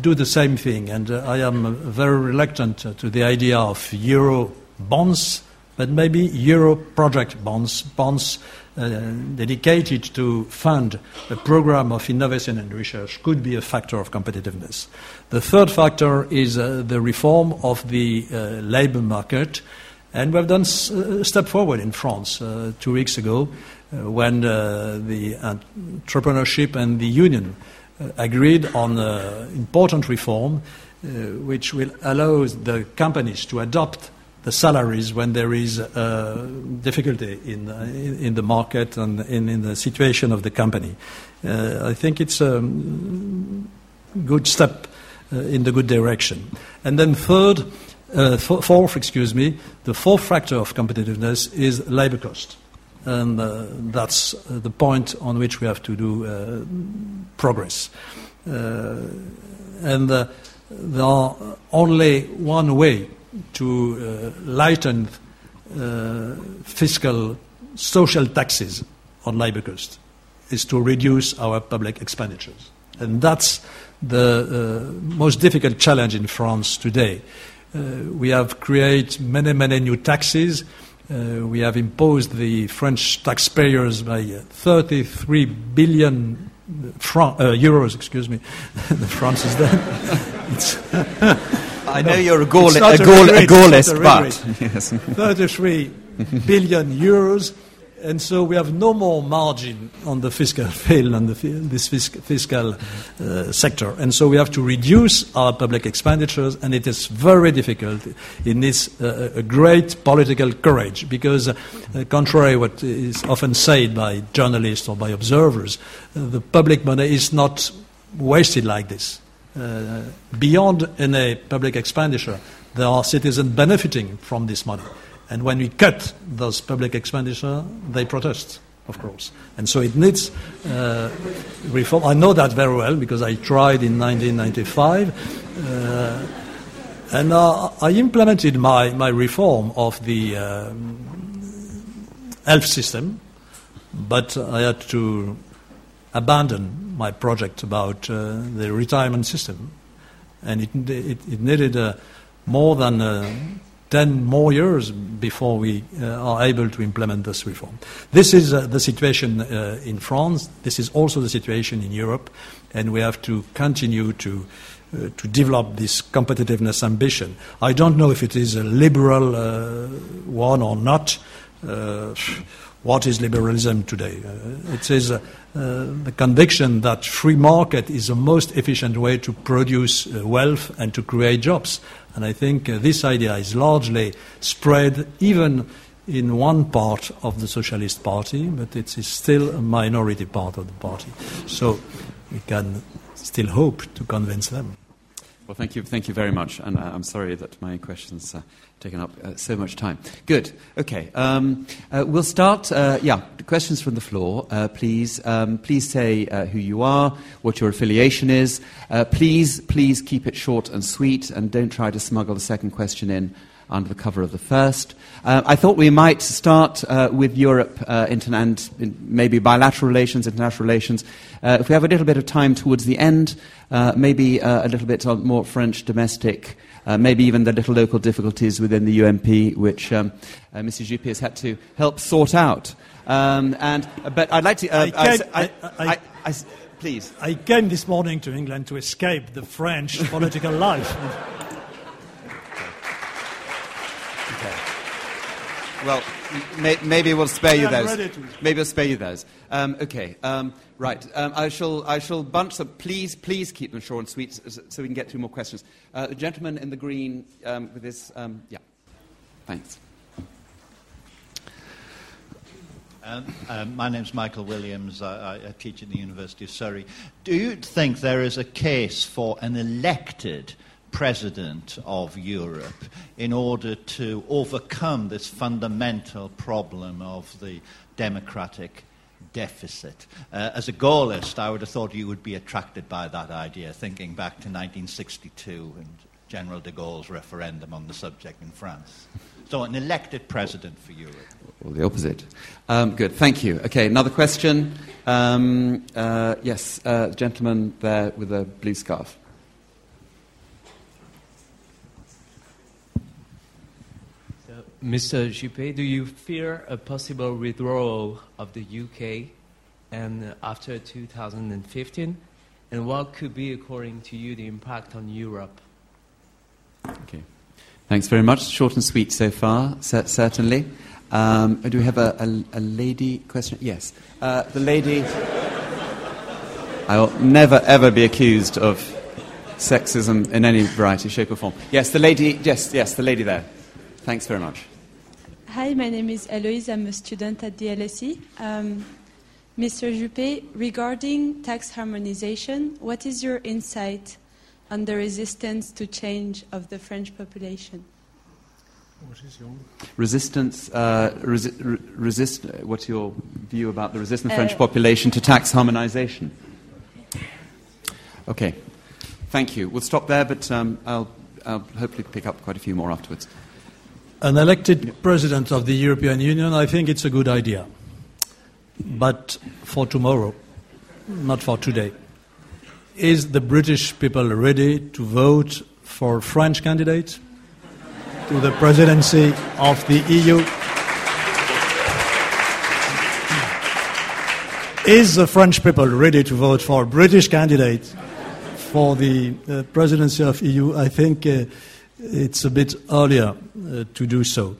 B: do the same thing, and I am very reluctant to the idea of euro bonds, but maybe euro project bonds, bonds uh, dedicated to fund a program of innovation and research could be a factor of competitiveness. The third factor is uh, the reform of the uh, labor market. And we've done a step forward in France uh, two weeks ago uh, when uh, the entrepreneurship and the union agreed on an important reform which will allow the companies to adopt the salaries when there is uh, difficulty in, uh, in the market and in, in, the situation of the company. Uh, I think it's a good step uh, in the good direction. And then third, uh, fourth, excuse me, the fourth factor of competitiveness is labor cost. And uh, that's the point on which we have to do progress. and there are only one way to uh, lighten uh, fiscal social taxes on labor costs is to reduce our public expenditures. And that's the uh, most difficult challenge in France today. Uh, we have created many, many new taxes. Uh, we have imposed the French taxpayers by 33 billion fran- uh, euros, excuse me. the France is
A: there. I know you're a, Gaul- a, Gaul- a Gaullist, but
B: yes. 33 billion euros, and so we have no more margin on the fiscal field on the, this fiscal uh, sector, and so we have to reduce our public expenditures, and it is very difficult. It needs uh, a great political courage because, uh, contrary to what is often said by journalists or by observers, uh, the public money is not wasted like this. Uh, beyond any public expenditure, there are citizens benefiting from this money. And when we cut those public expenditure, they protest, of course. And so it needs uh, reform. I know that very well because I tried in 1995. Uh, and uh, I implemented my, my reform of the um, health system, but I had to abandon my project about uh, the retirement system. And it, it, it needed uh, more than uh, 10 more years before we uh, are able to implement this reform. This is uh, the situation uh, in France. This is also the situation in Europe. And we have to continue to, to develop this competitiveness ambition. I don't know if it is a liberal one or not what is liberalism today. Uh, it is uh, uh, the conviction that free market is the most efficient way to produce uh, wealth and to create jobs. And I think uh, this idea is largely spread even in one part of the Socialist Party, but it is still a minority part of the party. So we can still hope to convince them.
A: Well, thank you, thank you very much. And uh, I'm sorry that my questions uh, taken up uh, so much time. Good. Okay. Um, uh, we'll start. Uh, yeah, questions from the floor, uh, please. Um, please say who you are, what your affiliation is. please, please keep it short and sweet, and don't try to smuggle the second question in under the cover of the first. Uh, I thought we might start uh, with Europe uh, and maybe bilateral relations, international relations. Uh, if we have a little bit of time towards the end, uh, maybe uh, a little bit more French domestic, maybe even the little local difficulties within the UMP, which um, Mrs. Juppé has had to help sort out. Um, and, but I'd like to. I, I, I, I, please.
B: I came this morning to England to escape the French political life.
A: Well, may, maybe we'll spare you
B: Yeah, I'm
A: those. Maybe we'll spare you those. Um, okay, um, right. Um, I shall, I shall bunch them. Please, please keep them short and sweet so, so we can get through more questions. Uh, the gentleman in the green um, with this, um, yeah. Thanks.
C: Um, um, my name's Michael Williams. I, I, I teach at the University of Surrey. Do you think there is a case for an elected president of Europe in order to overcome this fundamental problem of the democratic deficit? Uh, as a Gaullist, I would have thought you would be attracted by that idea, thinking back to 1962 and General de Gaulle's referendum on the subject in France. So, an elected president for Europe.
A: Or the opposite. Um, good, thank you. Okay, another question. Um, uh, yes, uh, gentleman there with a blue scarf.
D: Mr. Juppé, do you fear a possible withdrawal of the UK and after 2015? And what could be, according to you, the impact on Europe?
A: Okay. Thanks very much. Short and sweet so far, certainly. Um, do we have a, a, a lady question? Yes. Uh, the lady. I will never, ever be accused of sexism in any variety, shape, or form. Yes, the lady. Yes, yes, the lady there. Thanks very much.
E: Hi, my name is Eloise. I'm a student at the LSE. Um, Mr. Juppé, regarding tax harmonization, what is your insight on the resistance to change of the French population?
A: Resistance. Uh, resi- re- resist. What's your view about the resistant
E: Uh,
A: French population to tax harmonization? Okay. Thank you. We'll stop there, but um, I'll, I'll hopefully pick up quite a few more afterwards.
B: An elected president of the European Union, I think it's a good idea. But for tomorrow, not for today. Is the British people ready to vote for French candidate to the presidency of the EU? Is the French people ready to vote for a British candidate for the uh, presidency of EU? I think uh, it's a bit earlier uh, to do so.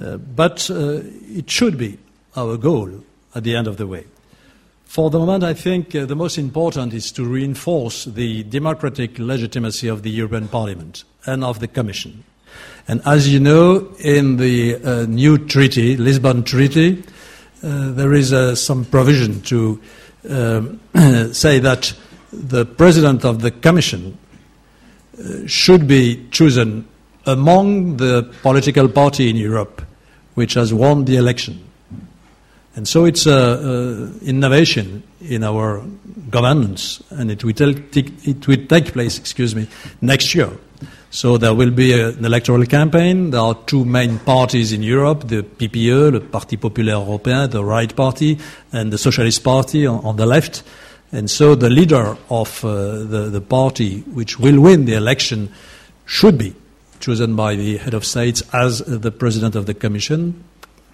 B: Uh, but uh, it should be our goal at the end of the way. For the moment, I think uh, the most important is to reinforce the democratic legitimacy of the European Parliament and of the Commission. And as you know, in the uh, new treaty, Lisbon Treaty, uh, there is some provision to um, say that the President of the Commission should be chosen among the political party in Europe which has won the election. And so it's an innovation in our governance, and it will, take, it will take place, excuse me, next year. So there will be an electoral campaign. There are two main parties in Europe, the PPE, the Parti Populaire Européen, the right party, and the Socialist Party on, on the left. And so the leader of uh, the, the party which will win the election should be chosen by the head of states as the president of the commission.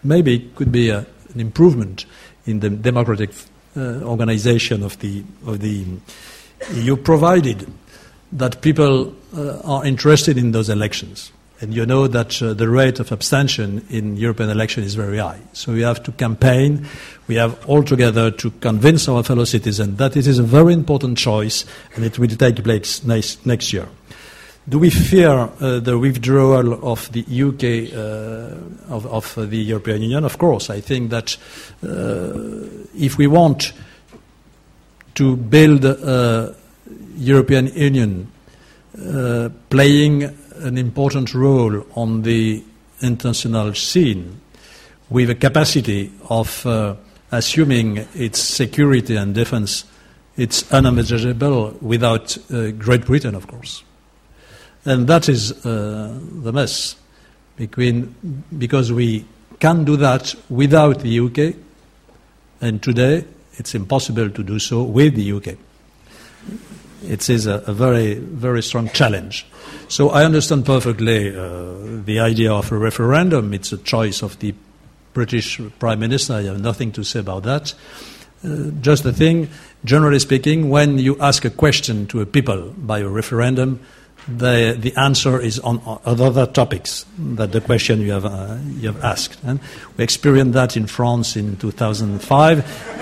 B: Maybe it could be a, an improvement in the democratic uh, organization of the, of the EU, provided that people uh, are interested in those elections. And you know that uh, the rate of abstention in European election is very high. So we have to campaign. We have all together to convince our fellow citizens that it is a very important choice and it will take place next, next year. Do we fear uh, the withdrawal of the UK uh, of, of uh, the European Union? Of course. I think that uh, if we want to build a European Union uh, playing an important role on the international scene with a capacity of uh, assuming its security and defense, it's unimaginable without uh, Great Britain, of course. And that is uh, the mess between, because we can do that without the UK, and today it's impossible to do so with the UK. It is a, a very, very strong challenge. So I understand perfectly uh, the idea of a referendum. It's a choice of the British Prime Minister. I have nothing to say about that. Uh, just the thing, generally speaking, when you ask a question to a people by a referendum, the, the answer is on, on other topics that the question you have, uh, you have asked. And we experienced that in France in 2005.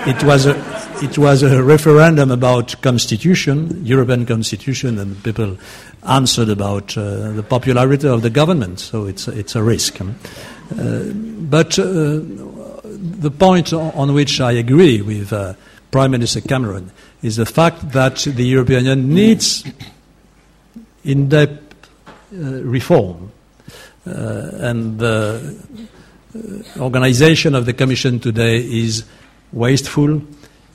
B: It was a, it was a referendum about constitution, European constitution, and people answered about uh, the popularity of the government. So it's, it's a risk. Uh, but uh, the point on which I agree with uh, Prime Minister Cameron is the fact that the European Union needs in depth uh, reform. Uh, and the uh, organization of the Commission today is wasteful,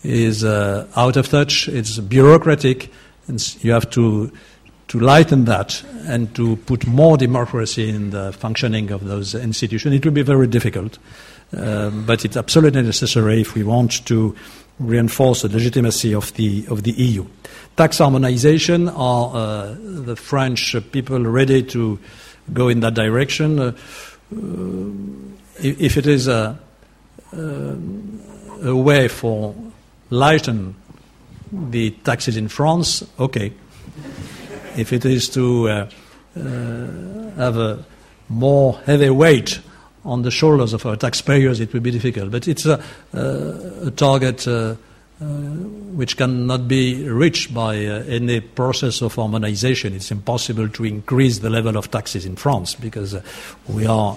B: is out of touch, it's bureaucratic, and you have to, to lighten that and to put more democracy in the functioning of those institutions. It will be very difficult, uh, but it's absolutely necessary if we want to reinforce the legitimacy of the, of the EU. Tax harmonization, are uh, the French people ready to go in that direction? Uh, if it is a, a way for lighten the taxes in France, okay. if it is to uh, uh, have a more heavy weight on the shoulders of our taxpayers, it will be difficult. But it's a, a target uh, uh, which cannot be reached by uh, any process of harmonization. It's impossible to increase the level of taxes in France because uh, we are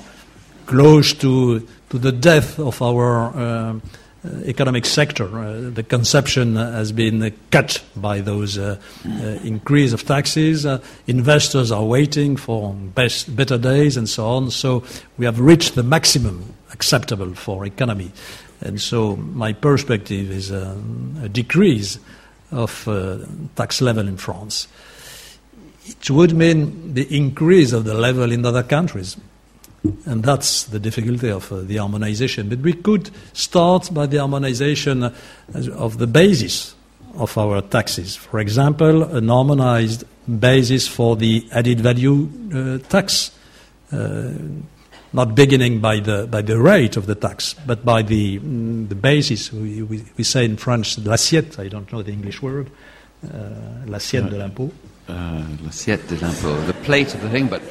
B: close to, to the death of our uh, economic sector. Uh, the consumption has been cut by those uh, increase of taxes. investors are waiting for best, better days and so on. So we have reached the maximum acceptable for economy. And so my perspective is a, a decrease of uh, tax level in France. It would mean the increase of the level in other countries. And that's the difficulty of uh, the harmonization. But we could start by the harmonization uh, of the basis of our taxes. For example, an harmonized basis for the added value uh, tax. Uh, not beginning by the, by the rate of the tax, but by the, mm, the basis. We, we, we, say in French, l'assiette, I don't know the English word, uh, l'assiette de l'impôt.
A: Uh, l'assiette de l'impôt, the plate of the thing, but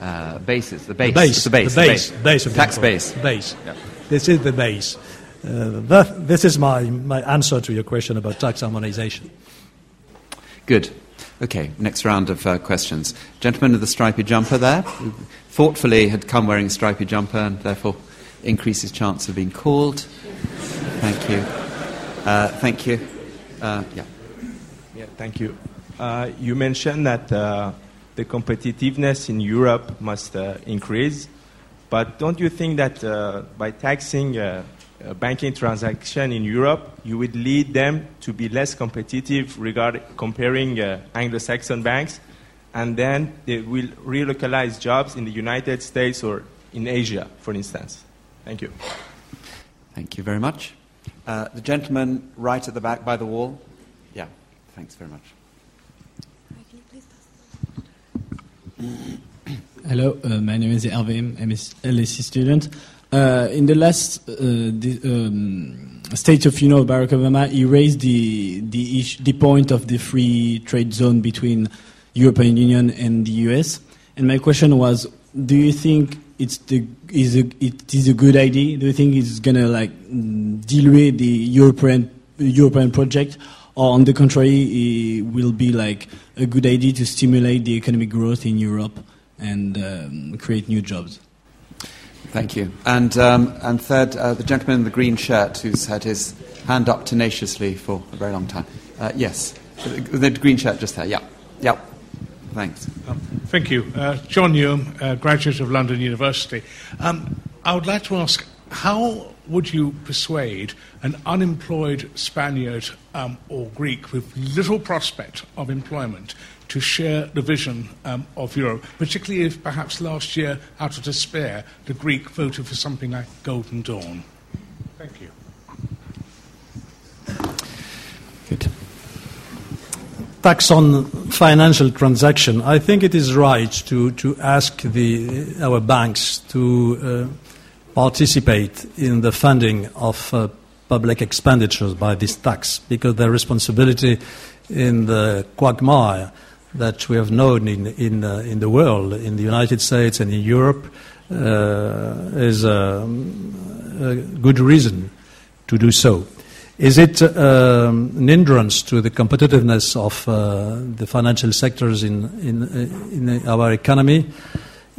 A: uh, basis, the base.
B: The base,
A: the base,
B: the base,
A: the base.
B: base of
A: tax base.
B: Base.
A: Yeah.
B: This is the base. Uh, that, this is my, my answer to your question about tax harmonization.
A: Good. Okay, next round of uh, questions. Gentleman with the stripy jumper there, who thoughtfully had come wearing a stripy jumper and therefore increases chance of being called. Thank you. Uh, thank you. Uh, yeah.
F: Yeah, thank you. Uh, you mentioned that uh, the competitiveness in Europe must uh, increase, but don't you think that by taxing a banking transaction in Europe, you would lead them to be less competitive regarding comparing uh, Anglo-Saxon banks, and then they will relocalize jobs in the United States or in Asia, for instance. Thank you.
A: Thank you very much. Uh, the gentleman right at the back by the wall. Yeah, thanks very much.
G: Hello, uh, my name is Hervé. I'm a LSE student. Uh, in the last uh, the, um, State of Union of Barack Obama, he raised the the, ish, the point of the free trade zone between European Union and the US. And my question was, do you think it's the is a, it is a good idea? Do you think it's gonna like dilute the European European project, or on the contrary, it will be like a good idea to stimulate the economic growth in Europe and um, create new jobs?
A: Thank you. And, um, and third, uh, the gentleman in the green shirt who's had his hand up tenaciously for a very long time. Uh, yes, the green shirt just there. Yeah, yeah. Thanks. Um,
H: thank you. Uh, John Newham, uh, graduate of London University. Um, I would like to ask how would you persuade an unemployed Spaniard um, or Greek with little prospect of employment to share the vision um, of Europe, particularly if perhaps last year, out of despair, the Greek voted for something like Golden Dawn. Thank you.
B: Good. Tax on financial transaction. I think it is right to, to ask the, our banks to uh, participate in the funding of uh, public expenditures by this tax because their responsibility in the quagmire that we have known in, in, uh, in the world, in the United States and in Europe, uh, is um, a good reason to do so. Is it um, an hindrance to the competitiveness of uh, the financial sectors in, in, in, our economy?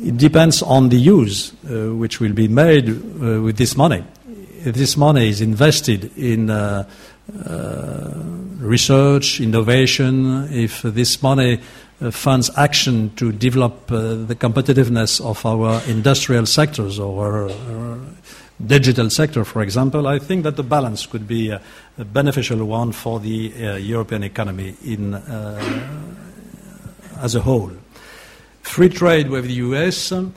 B: It depends on the use uh, which will be made uh, with this money. If this money is invested in uh, uh, research, innovation, if this money uh, funds action to develop the competitiveness of our industrial sectors or digital sector, for example, I think that the balance could be a, a beneficial one for the uh, European economy in, uh, as a whole. Free trade with the US. Uh,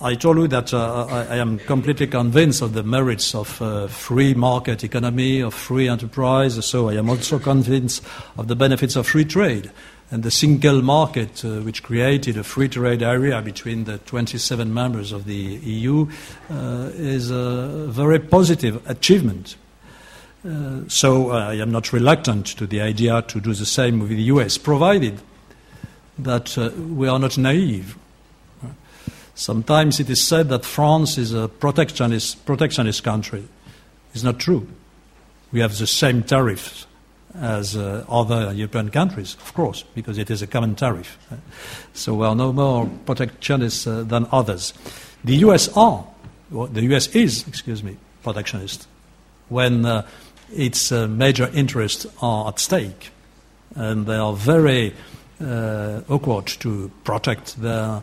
B: I told you that uh, I, I, am completely convinced of the merits of uh, free market economy, of free enterprise, so I am also convinced of the benefits of free trade and the single market, uh, which created a free trade area between the 27 members of the EU, uh, is a very positive achievement. Uh, so uh, I am not reluctant to the idea to do the same with the US, provided that uh, we are not naive. Sometimes it is said that France is a protectionist, protectionist country. It's not true. We have the same tariffs as uh, other European countries, of course, because it is a common tariff. So we are no more protectionist uh, than others. The US are, the US is, excuse me, protectionist when uh, its uh, major interests are at stake, and they are very uh, awkward to protect their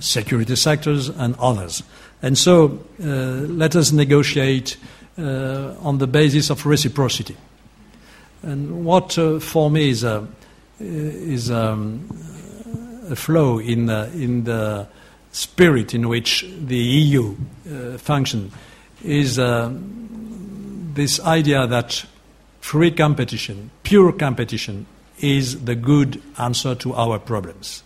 B: security sectors and others. And so uh, let us negotiate on the basis of reciprocity. And what uh, for me is a, is um, a flow in the, in the spirit in which the EU uh, function is uh, this idea that free competition, pure competition, is the good answer to our problems.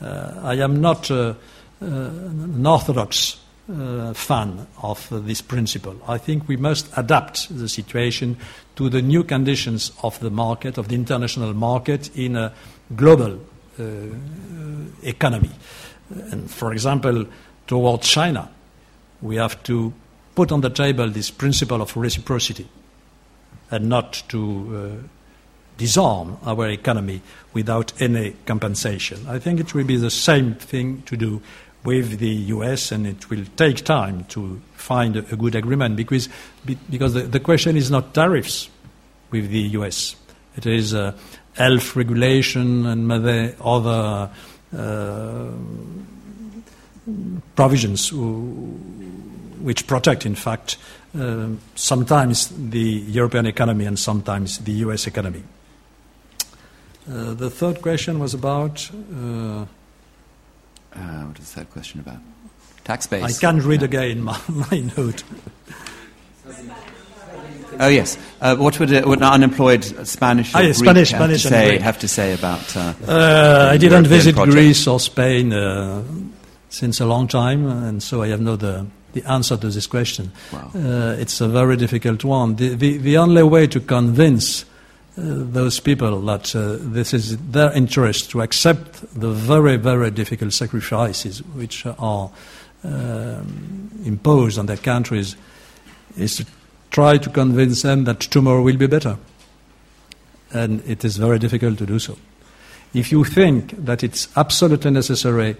B: Uh, I am not uh, uh, an orthodox uh, fan of uh, this principle. I think we must adapt the situation to the new conditions of the market, of the international market, in a global uh, economy. And for example, towards China, we have to put on the table this principle of reciprocity and not to uh, disarm our economy without any compensation. I think it will be the same thing to do with the US, and it will take time to find a, good agreement because, because the, the, question is not tariffs with the US. It is uh, health regulation and other uh, provisions which protect, in fact, uh, sometimes the European economy and sometimes the US economy. Uh, the third question was about. Uh,
A: uh, what is that question about? Tax base.
B: I can't read yeah. again my, my note.
A: Oh yes. Uh, what would, would, an unemployed Spanish or
B: ah,
A: Greek
B: Spanish,
A: have,
B: Spanish
A: to say, have to say about? Uh,
B: uh, I didn't
A: European
B: visit
A: project?
B: Greece or Spain uh, since a long time, and so I have no the, the answer to this question.
A: Wow.
B: Uh, it's a very difficult one. The, the, the only way to convince uh, those people that uh, this is their interest to accept the very, very difficult sacrifices which are um, imposed on their countries is to try to convince them that tomorrow will be better. And it is very difficult to do so. If you think that it's absolutely necessary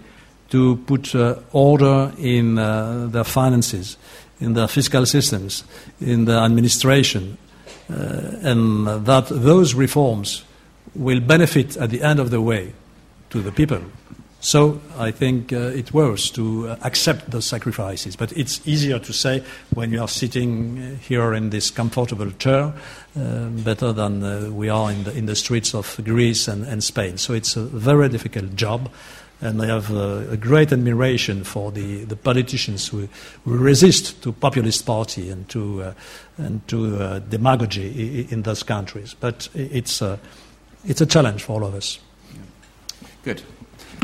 B: to put uh, order in uh, their finances, in their fiscal systems, in their administration, uh, and that those reforms will benefit at the end of the way to the people. So I think uh, it works to uh, accept those sacrifices, but it's easier to say when you are sitting here in this comfortable chair, uh, better than uh, we are in the, in the streets of Greece and, and Spain. So it's a very difficult job and I have uh, a great admiration for the, the politicians who, who resist to populist party and to, uh, and to uh, demagogy in, in those countries. But it's a, it's a challenge for all of us.
A: Good.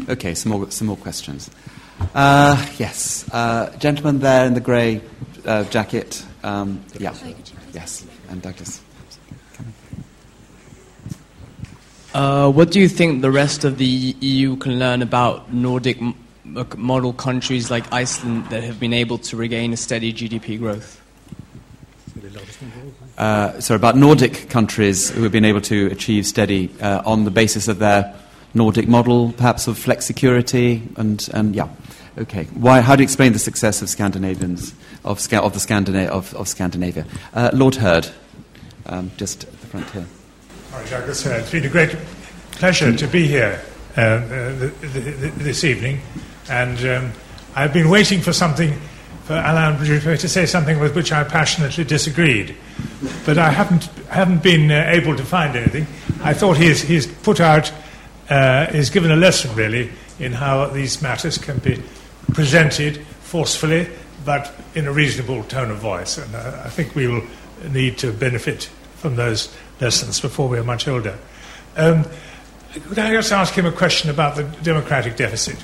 A: Okay, some more, some more questions. Uh, yes, uh, gentleman there in the grey uh, jacket. Um, yeah, yes, and Douglas.
D: Uh, what do you think the rest of the EU can learn about Nordic uh, model countries like Iceland that have been able to regain a steady GDP growth?
A: Uh, about Nordic countries who have been able to achieve steady uh, on the basis of their Nordic model, perhaps of flexicurity, and, and yeah. Okay. Why, how do you explain the success of Scandinavians, of, of, the Scandina- of, of Scandinavia? Uh, Lord Hurd, um, just at the front here.
I: Sorry, It's been a great pleasure to be here uh, uh, th- th- th- this evening. And um, I've been waiting for something, for Alain Juppé to say something with which I passionately disagreed. But I haven't, haven't been uh, able to find anything. I thought he's, he's put out, uh, he's given a lesson really in how these matters can be presented forcefully but in a reasonable tone of voice. And uh, I think we will need to benefit from those lessons before we're much older. Um, could I just ask him a question about the democratic deficit?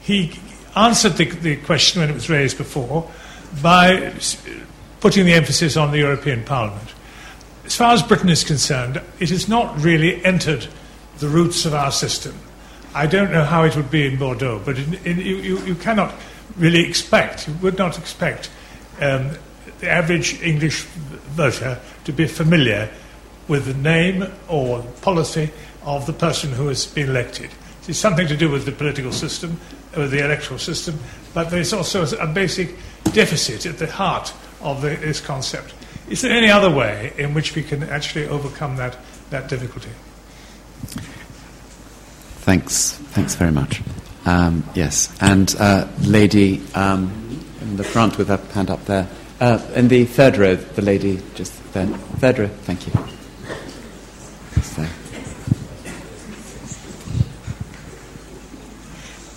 I: He answered the, the question when it was raised before by putting the emphasis on the European Parliament. As far as Britain is concerned, it has not really entered the roots of our system. I don't know how it would be in Bordeaux, but in, in, you, you, you cannot really expect, you would not expect um, the average English voter to be familiar with the name or policy of the person who has been elected. It's something to do with the political system, with the electoral system, but there's also a basic deficit at the heart of the, this concept. Is there any other way in which we can actually overcome that, that difficulty?
A: Thanks. Thanks very much. Um, yes. And uh, lady um, in the front with her hand up there. Uh, in the third row, the lady just there. Third row. Thank you. Just there.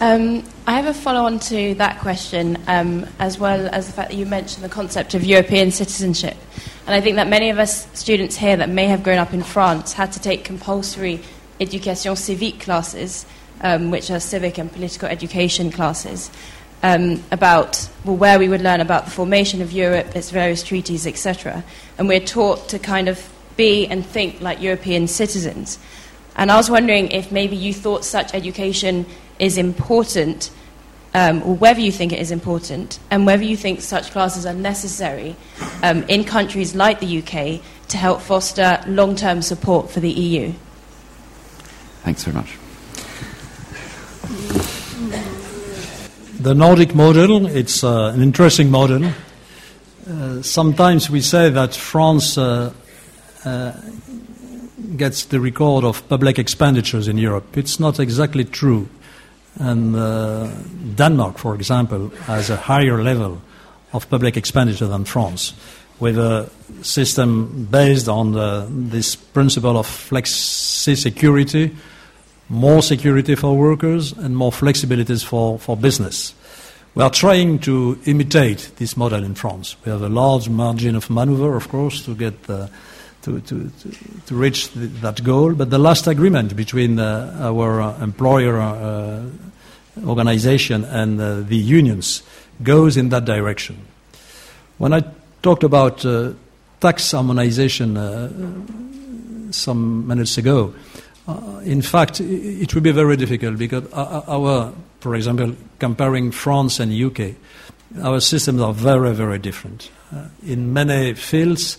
J: Um, I have a follow on to that question, um, as well as the fact that you mentioned the concept of European citizenship. And I think that many of us students here that may have grown up in France had to take compulsory education civique classes, um, which are civic and political education classes, um, about well, where we would learn about the formation of Europe, its various treaties, etc. And we're taught to kind of be and think like European citizens. And I was wondering if maybe you thought such education is important, um, or whether you think it is important, and whether you think such classes are necessary um, in countries like the UK to help foster long term support for the EU.
A: Thanks very much.
B: The Nordic model, it's uh, an interesting model. Uh, sometimes we say that France uh, uh, gets the record of public expenditures in Europe. It's not exactly true. And uh, Denmark, for example, has a higher level of public expenditure than France, with a system based on the, this principle of flexi security, more security for workers, and more flexibilities for, for business. We are trying to imitate this model in France. We have a large margin of maneuver, of course, to get uh, to, to, to, reach the, that goal. But the last agreement between uh, our uh, employer uh, organization and uh, the unions goes in that direction. When I talked about uh, tax harmonization some minutes ago, in fact, it would be very difficult because our, for example, comparing France and UK, our systems are very, very different. In many fields,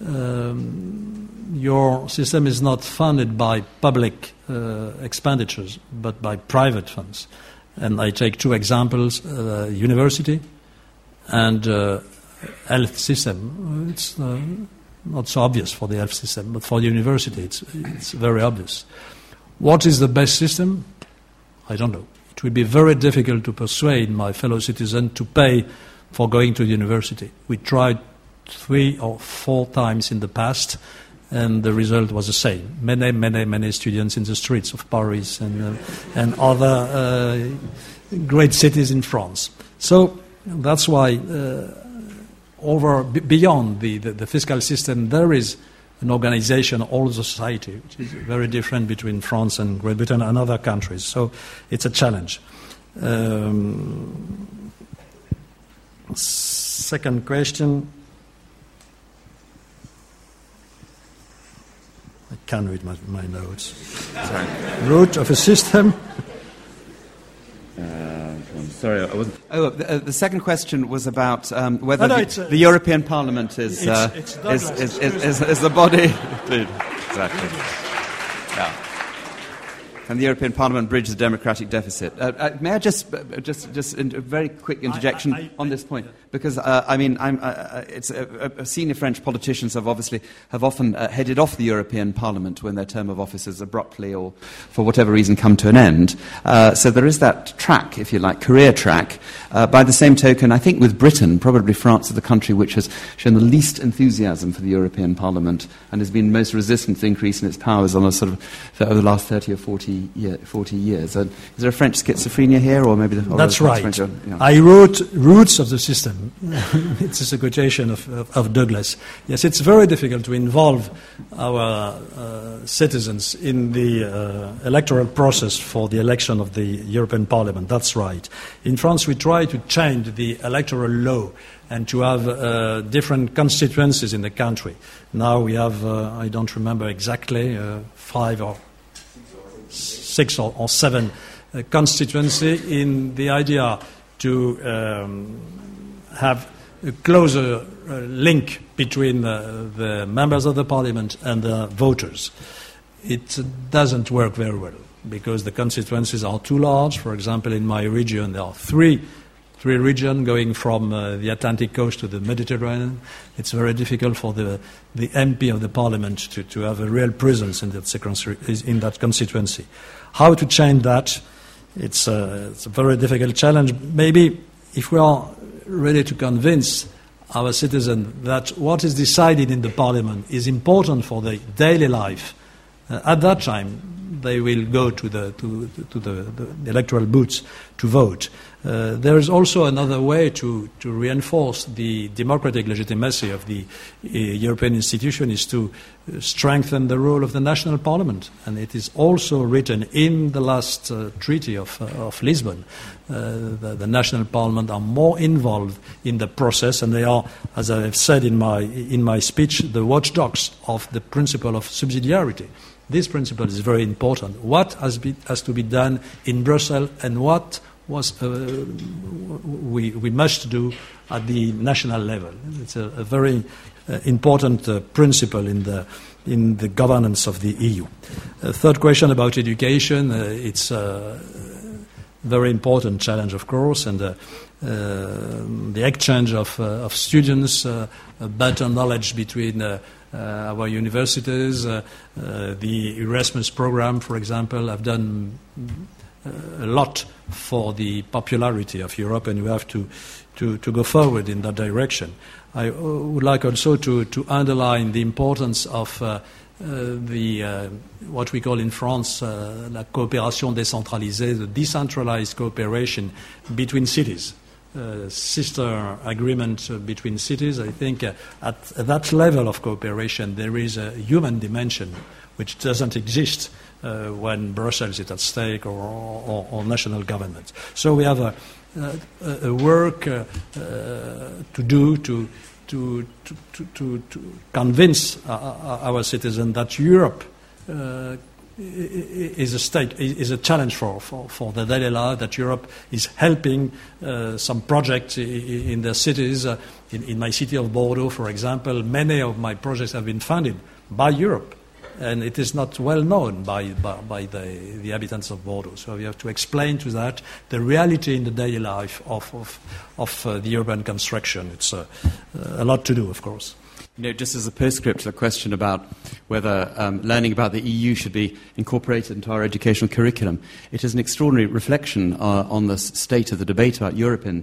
B: um, your system is not funded by public uh, expenditures, but by private funds. And I take two examples: uh, university and uh, health system. It's uh, not so obvious for the health system, but for the university, it's, it's very obvious. What is the best system? I don't know. It will be very difficult to persuade my fellow citizen to pay for going to university. We tried three or four times in the past, and the result was the same. Many, many, many students in the streets of Paris and, uh, and other uh, great cities in France. So that's why, uh, over b- beyond the, the, the fiscal system, there is an organization, all the society, which is very different between France and Great Britain and other countries. So it's a challenge. Um, second question. I can read my, my notes.
A: Sorry.
B: Root of a system.
A: Uh, I'm sorry, I wasn't. Oh, the, uh, the second question was about um, whether
B: Oh, no,
A: the,
B: it's, uh,
A: the European Parliament is,
B: it's-
A: uh,
B: it's
A: is, is, is, is,
B: me.
A: is the body. Indeed. Exactly. Yeah. Can the European Parliament bridge the democratic deficit? Uh, uh, may I just, uh, just, just in a very quick interjection
B: I-
A: on this point? Because uh, I mean, I'm, uh, uh, it's uh, uh, senior French politicians have obviously have often uh, headed off the European Parliament when their term of office has abruptly or for whatever reason come to an end. Uh, so there is that track, if you like, career track. Uh, by the same token, I think with Britain, probably France is the country which has shown the least enthusiasm for the European Parliament and has been most resistant to increase in its powers on a sort of over the last 30 or 40, year, 40 years. Uh, is there a French schizophrenia here, or maybe the, or
B: That's right.
A: French, yeah.
B: I wrote Roots of the System. it's a quotation of, of, of Douglas. Yes, it's very difficult to involve our uh, citizens in the uh, electoral process for the election of the European Parliament. That's right. In France, we try to change the electoral law and to have uh, different constituencies in the country. Now we have, uh, I don't remember exactly, uh, five or six or, or seven uh, constituency in the idea to um, have a closer uh, link between uh, the members of the parliament and the voters. It doesn't work very well because the constituencies are too large. For example, in my region, there are three three regions going from uh, the Atlantic coast to the Mediterranean. It's very difficult for the, the MP of the parliament to, to have a real presence in that, in that constituency. How to change that? It's a, it's a very difficult challenge. Maybe if we are ready to convince our citizens that what is decided in the parliament is important for their daily life, uh, at that time they will go to the, to, to the, the electoral booths to vote. Uh, there is also another way to, to reinforce the democratic legitimacy of the uh, European institution is to uh, strengthen the role of the national parliament. And it is also written in the last uh, treaty of, uh, of Lisbon. Uh, the, the national parliament are more involved in the process and they are, as I have said in my, in my speech, the watchdogs of the principle of subsidiarity. This principle is very important. What has, be, has to be done in Brussels and what was uh, we, we must do at the national level. It's a, a very uh, important uh, principle in the, in the governance of the EU. Uh, third question about education. Uh, it's very important challenge, of course, and uh, the exchange of, of students, better knowledge between uh, our universities, uh, uh, the Erasmus program, for example, have done a lot for the popularity of Europe, and we have to, to, to go forward in that direction. I would like also to, to underline the importance of uh, uh, the uh, what we call in France uh, la coopération décentralisée, the decentralized cooperation between cities. Uh, sister agreement uh, between cities. I think uh, at, at, that level of cooperation there is a human dimension which doesn't exist when Brussels is at stake or, or, or, national government. So we have a, a, a work to do to, to, to, to, to convince our citizens that Europe is a stake, is a challenge for, for, for the daily that Europe is helping uh, some projects in their cities. Uh, in, in, my city of Bordeaux, for example, many of my projects have been funded by Europe. And it is not well known by, by, by the, the, inhabitants of Bordeaux. So we have to explain to that the reality in the daily life of, of, of uh, the urban construction. It's a lot to do, of course.
A: You know, just as a postscript to the question about whether um, learning about the EU should be incorporated into our educational curriculum, it is an extraordinary reflection uh, on the state of the debate about Europe in,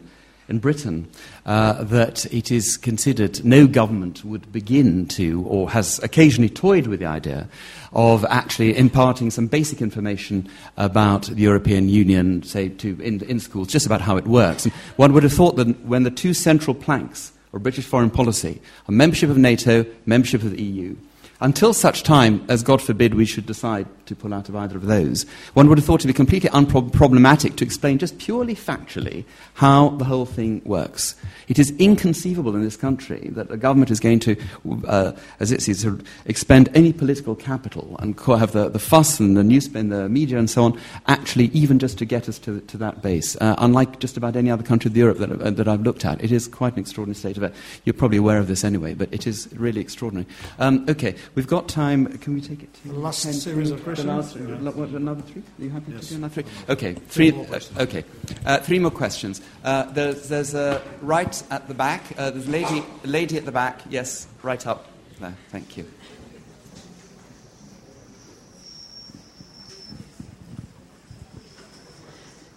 A: in Britain uh, that it is considered no government would begin to, or has occasionally toyed with the idea of actually imparting some basic information about the European Union, say, to, in, in schools, just about how it works. And one would have thought that when the two central planks of British foreign policy on membership of NATO, membership of the EU, until such time as, God forbid, we should decide to pull out of either of those, one would have thought it to be completely unproblematic to explain just purely factually how the whole thing works. It is inconceivable in this country that a government is going to, uh, as it sees, expend any political capital and have the, the fuss and the news and the media and so on, actually, even just to get us to, to that base. Uh, unlike just about any other country of Europe that, uh, that I've looked at, it is quite an extraordinary state of it. You're probably aware of this anyway, but it is really extraordinary. Um, okay, we've got time. Can we take it to
B: the last
A: ten,
B: series of questions?
A: Last, yeah. what, another three? Are you happy yes. to do another three? Okay, three. three uh, okay, uh, three more questions. Uh, there's, there's a right at the back. Uh, there's a lady, a lady at the back. Yes, right up there. Thank you.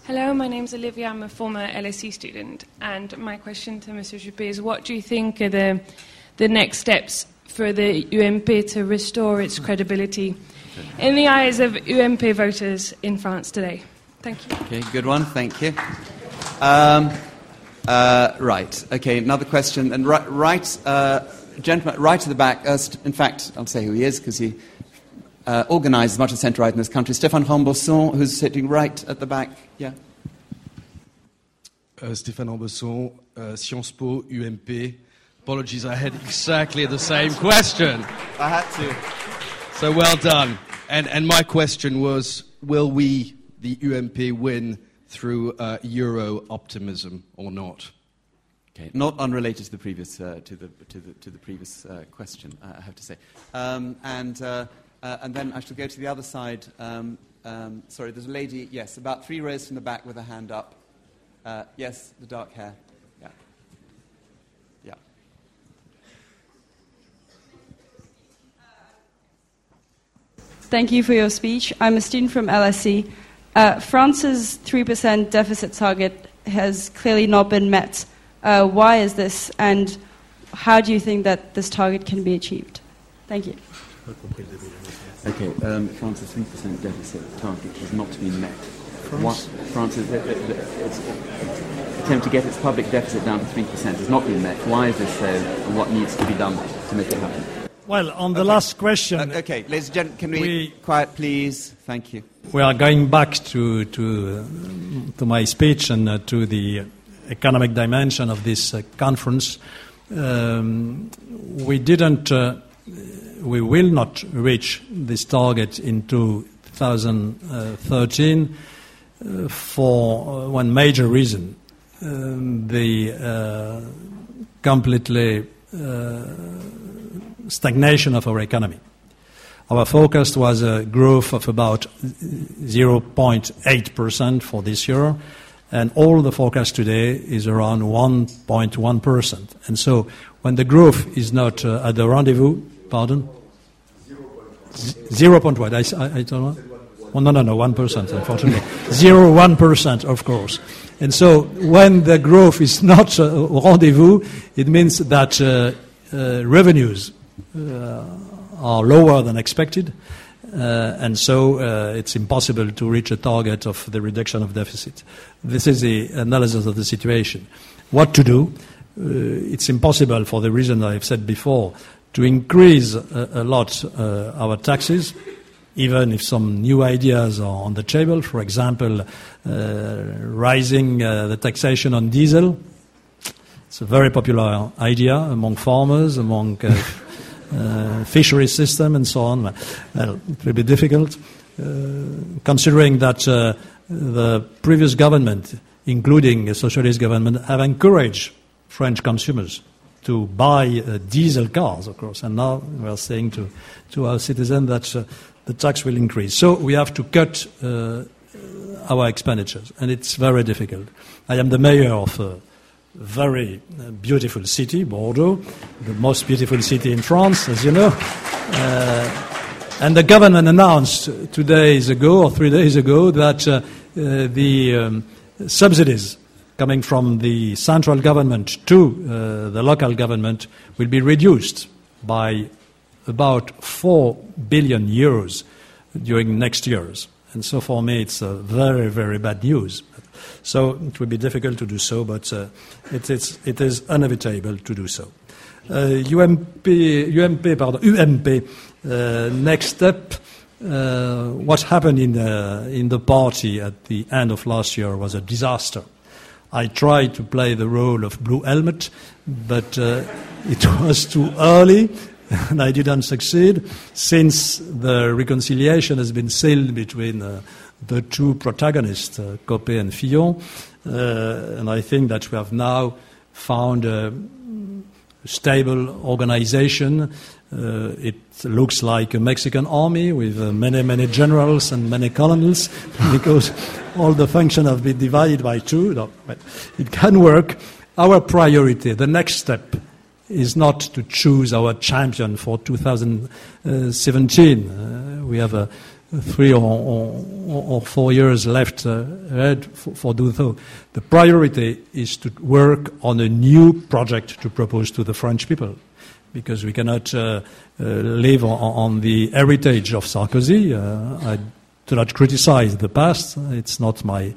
K: Hello, my name is Olivia. I'm a former LSE student, and my question to Mr. Juppé is: What do you think are the the next steps for the UMP to restore its credibility in the eyes of UMP voters in France today? Thank you.
A: Okay, good one. Thank you. Um, uh, right. Okay, another question. And right, right uh, gentleman, right to the back. Uh, st- in fact, I'll say who he is because he uh, organised as much as centre right in this country. Stéphane Rambosson, who's sitting right at the back. Yeah.
L: Uh, Stéphane Rambosson, uh, Sciences Po, UMP. Apologies, I had exactly the same question.
A: I had to.
L: So well done. And, and my question was will we, the UMP, win through uh, Euro optimism or not?
A: Okay, not unrelated to the previous, uh, to the, to the, to the previous uh, question, I have to say. Um, and, uh, uh, and then I shall go to the other side. Um, um, sorry, there's a lady, yes, about three rows from the back with a hand up. Uh, yes, the dark hair.
M: Thank you for your speech. I'm a student from LSE. Uh, France's 3% deficit target has clearly not been met. Uh, why is this, and how do you think that this target can be achieved? Thank you.
A: Okay, um, France's 3% deficit target has not been met. France? France's uh, uh, attempt to get its public deficit down to 3% has not been met. Why is this so, and what needs to be done to make it happen?
B: Well, on the okay. last question.
A: Uh, okay, ladies and gentlemen, can we, we, quiet, please? Thank you.
B: We are going back to to uh, to my speech and uh, to the economic dimension of this uh, conference. Um, we didn't. Uh, we will not reach this target in 2013 uh, for one major reason: um, the completely stagnation of our economy. Our forecast was a growth of about 0.8% for this year, and all the forecast today is around 1.1%. And so when the growth is not uh, at the rendezvous, pardon? 0.1. I, I, I don't know. Well, no, no, no, 1%, unfortunately. 0.1%, of course. And so when the growth is not uh, rendezvous, it means that uh, uh, revenues are lower than expected. Uh, and so uh, it's impossible to reach a target of the reduction of deficit. This is the analysis of the situation. What to do? it's impossible for the reason I've said before to increase a, lot our taxes even if some new ideas are on the table, for example, uh, rising uh, the taxation on diesel. It's a very popular idea among farmers, among uh, fishery system and so on. Well, it will be difficult, uh, considering that uh, the previous government, including a socialist government, have encouraged French consumers to buy uh, diesel cars, of course, and now we are saying to, to our citizens that the tax will increase. So we have to cut our expenditures, and it's very difficult. I am the mayor of very uh, beautiful city, Bordeaux, the most beautiful city in France, as you know. Uh, and the government announced two days ago or three days ago that uh, uh, the um, subsidies coming from the central government to uh, the local government will be reduced by about 4 billion euros during next years. And so for me, it's very, very bad news. So it will be difficult to do so, but uh, it, it's, it is inevitable to do so. Uh, UMP, UMP, pardon, UMP Uh, next step, uh, what happened in the, in the party at the end of last year was a disaster. I tried to play the role of Blue Helmet, but uh, it was too early and I didn't succeed since the reconciliation has been sealed between uh, the two protagonists, uh, Copé and Fillon. Uh, and I think that we have now found a stable organization. Uh, it looks like a Mexican army with uh, many, many generals and many colonels because all the functions have been divided by two. No, it can work. Our priority, the next step, is not to choose our champion for 2017. Uh, we have a three or, or, or, four years left uh, for, for doing so. The priority is to work on a new project to propose to the French people, because we cannot uh, uh, live on, on, the heritage of Sarkozy. Uh, I do not criticize the past; it's not my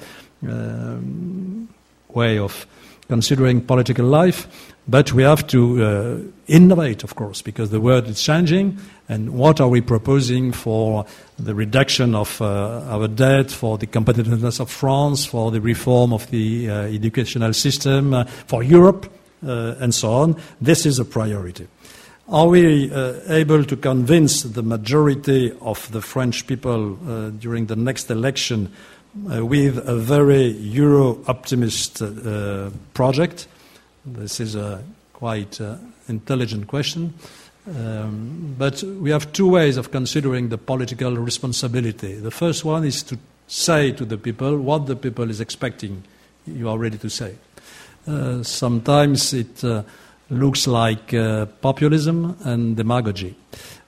B: um, way of considering political life. But we have to uh, innovate, of course, because the world is changing. And what are we proposing for the reduction of uh, our debt, for the competitiveness of France, for the reform of the uh, educational system, uh, for Europe, uh, and so on? This is a priority. Are we uh, able to convince the majority of the French people during the next election with a very Euro optimist project? This is a quite uh, intelligent question. Um, but we have two ways of considering the political responsibility. The first one is to say to the people what the people is expecting you are ready to say. Uh, sometimes it uh, looks like uh, populism and demagogy.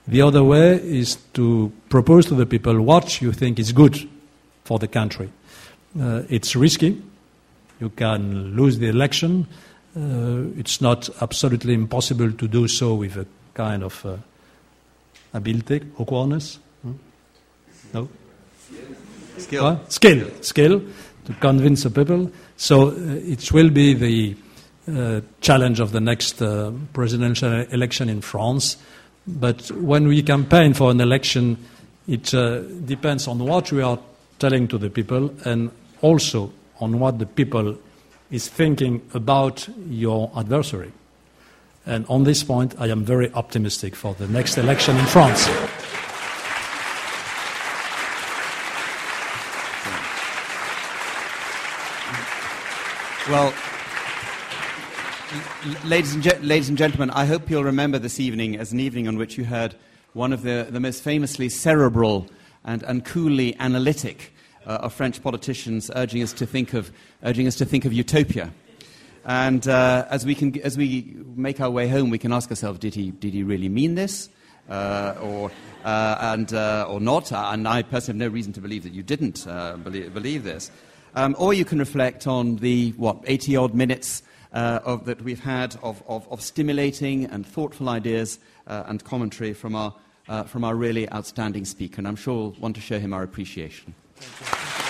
B: The other way is to propose to the people what you think is good for the country. Uh, it's risky. You can lose the election it's not absolutely impossible to do so with a kind of uh, ability, awkwardness. Hmm? No?
A: Skill.
B: Skill. Skill to convince the people. So uh, it will be the uh, challenge of the next uh, presidential election in France. But when we campaign for an election, it uh, depends on what we are telling to the people and also on what the people is thinking about your adversary. And on this point, I am very optimistic for the next election in France.
A: Well, ladies and, ge- ladies and gentlemen, I hope you'll remember this evening as an evening on which you heard one of the, the most famously cerebral and, and coolly analytic of French politicians urging us to think of, urging us to think of utopia. And uh, as, we can, as we make our way home, we can ask ourselves, did he, did he really mean this? Uh, or, uh, and, uh, or not? Uh, and I personally have no reason to believe that you didn't believe, believe, this. Um, or you can reflect on the, what, 80 odd minutes of, that we've had of, of, of, stimulating and thoughtful ideas and commentary from our, from our really outstanding speaker. And I'm sure we'll want to show him our appreciation. Thank you.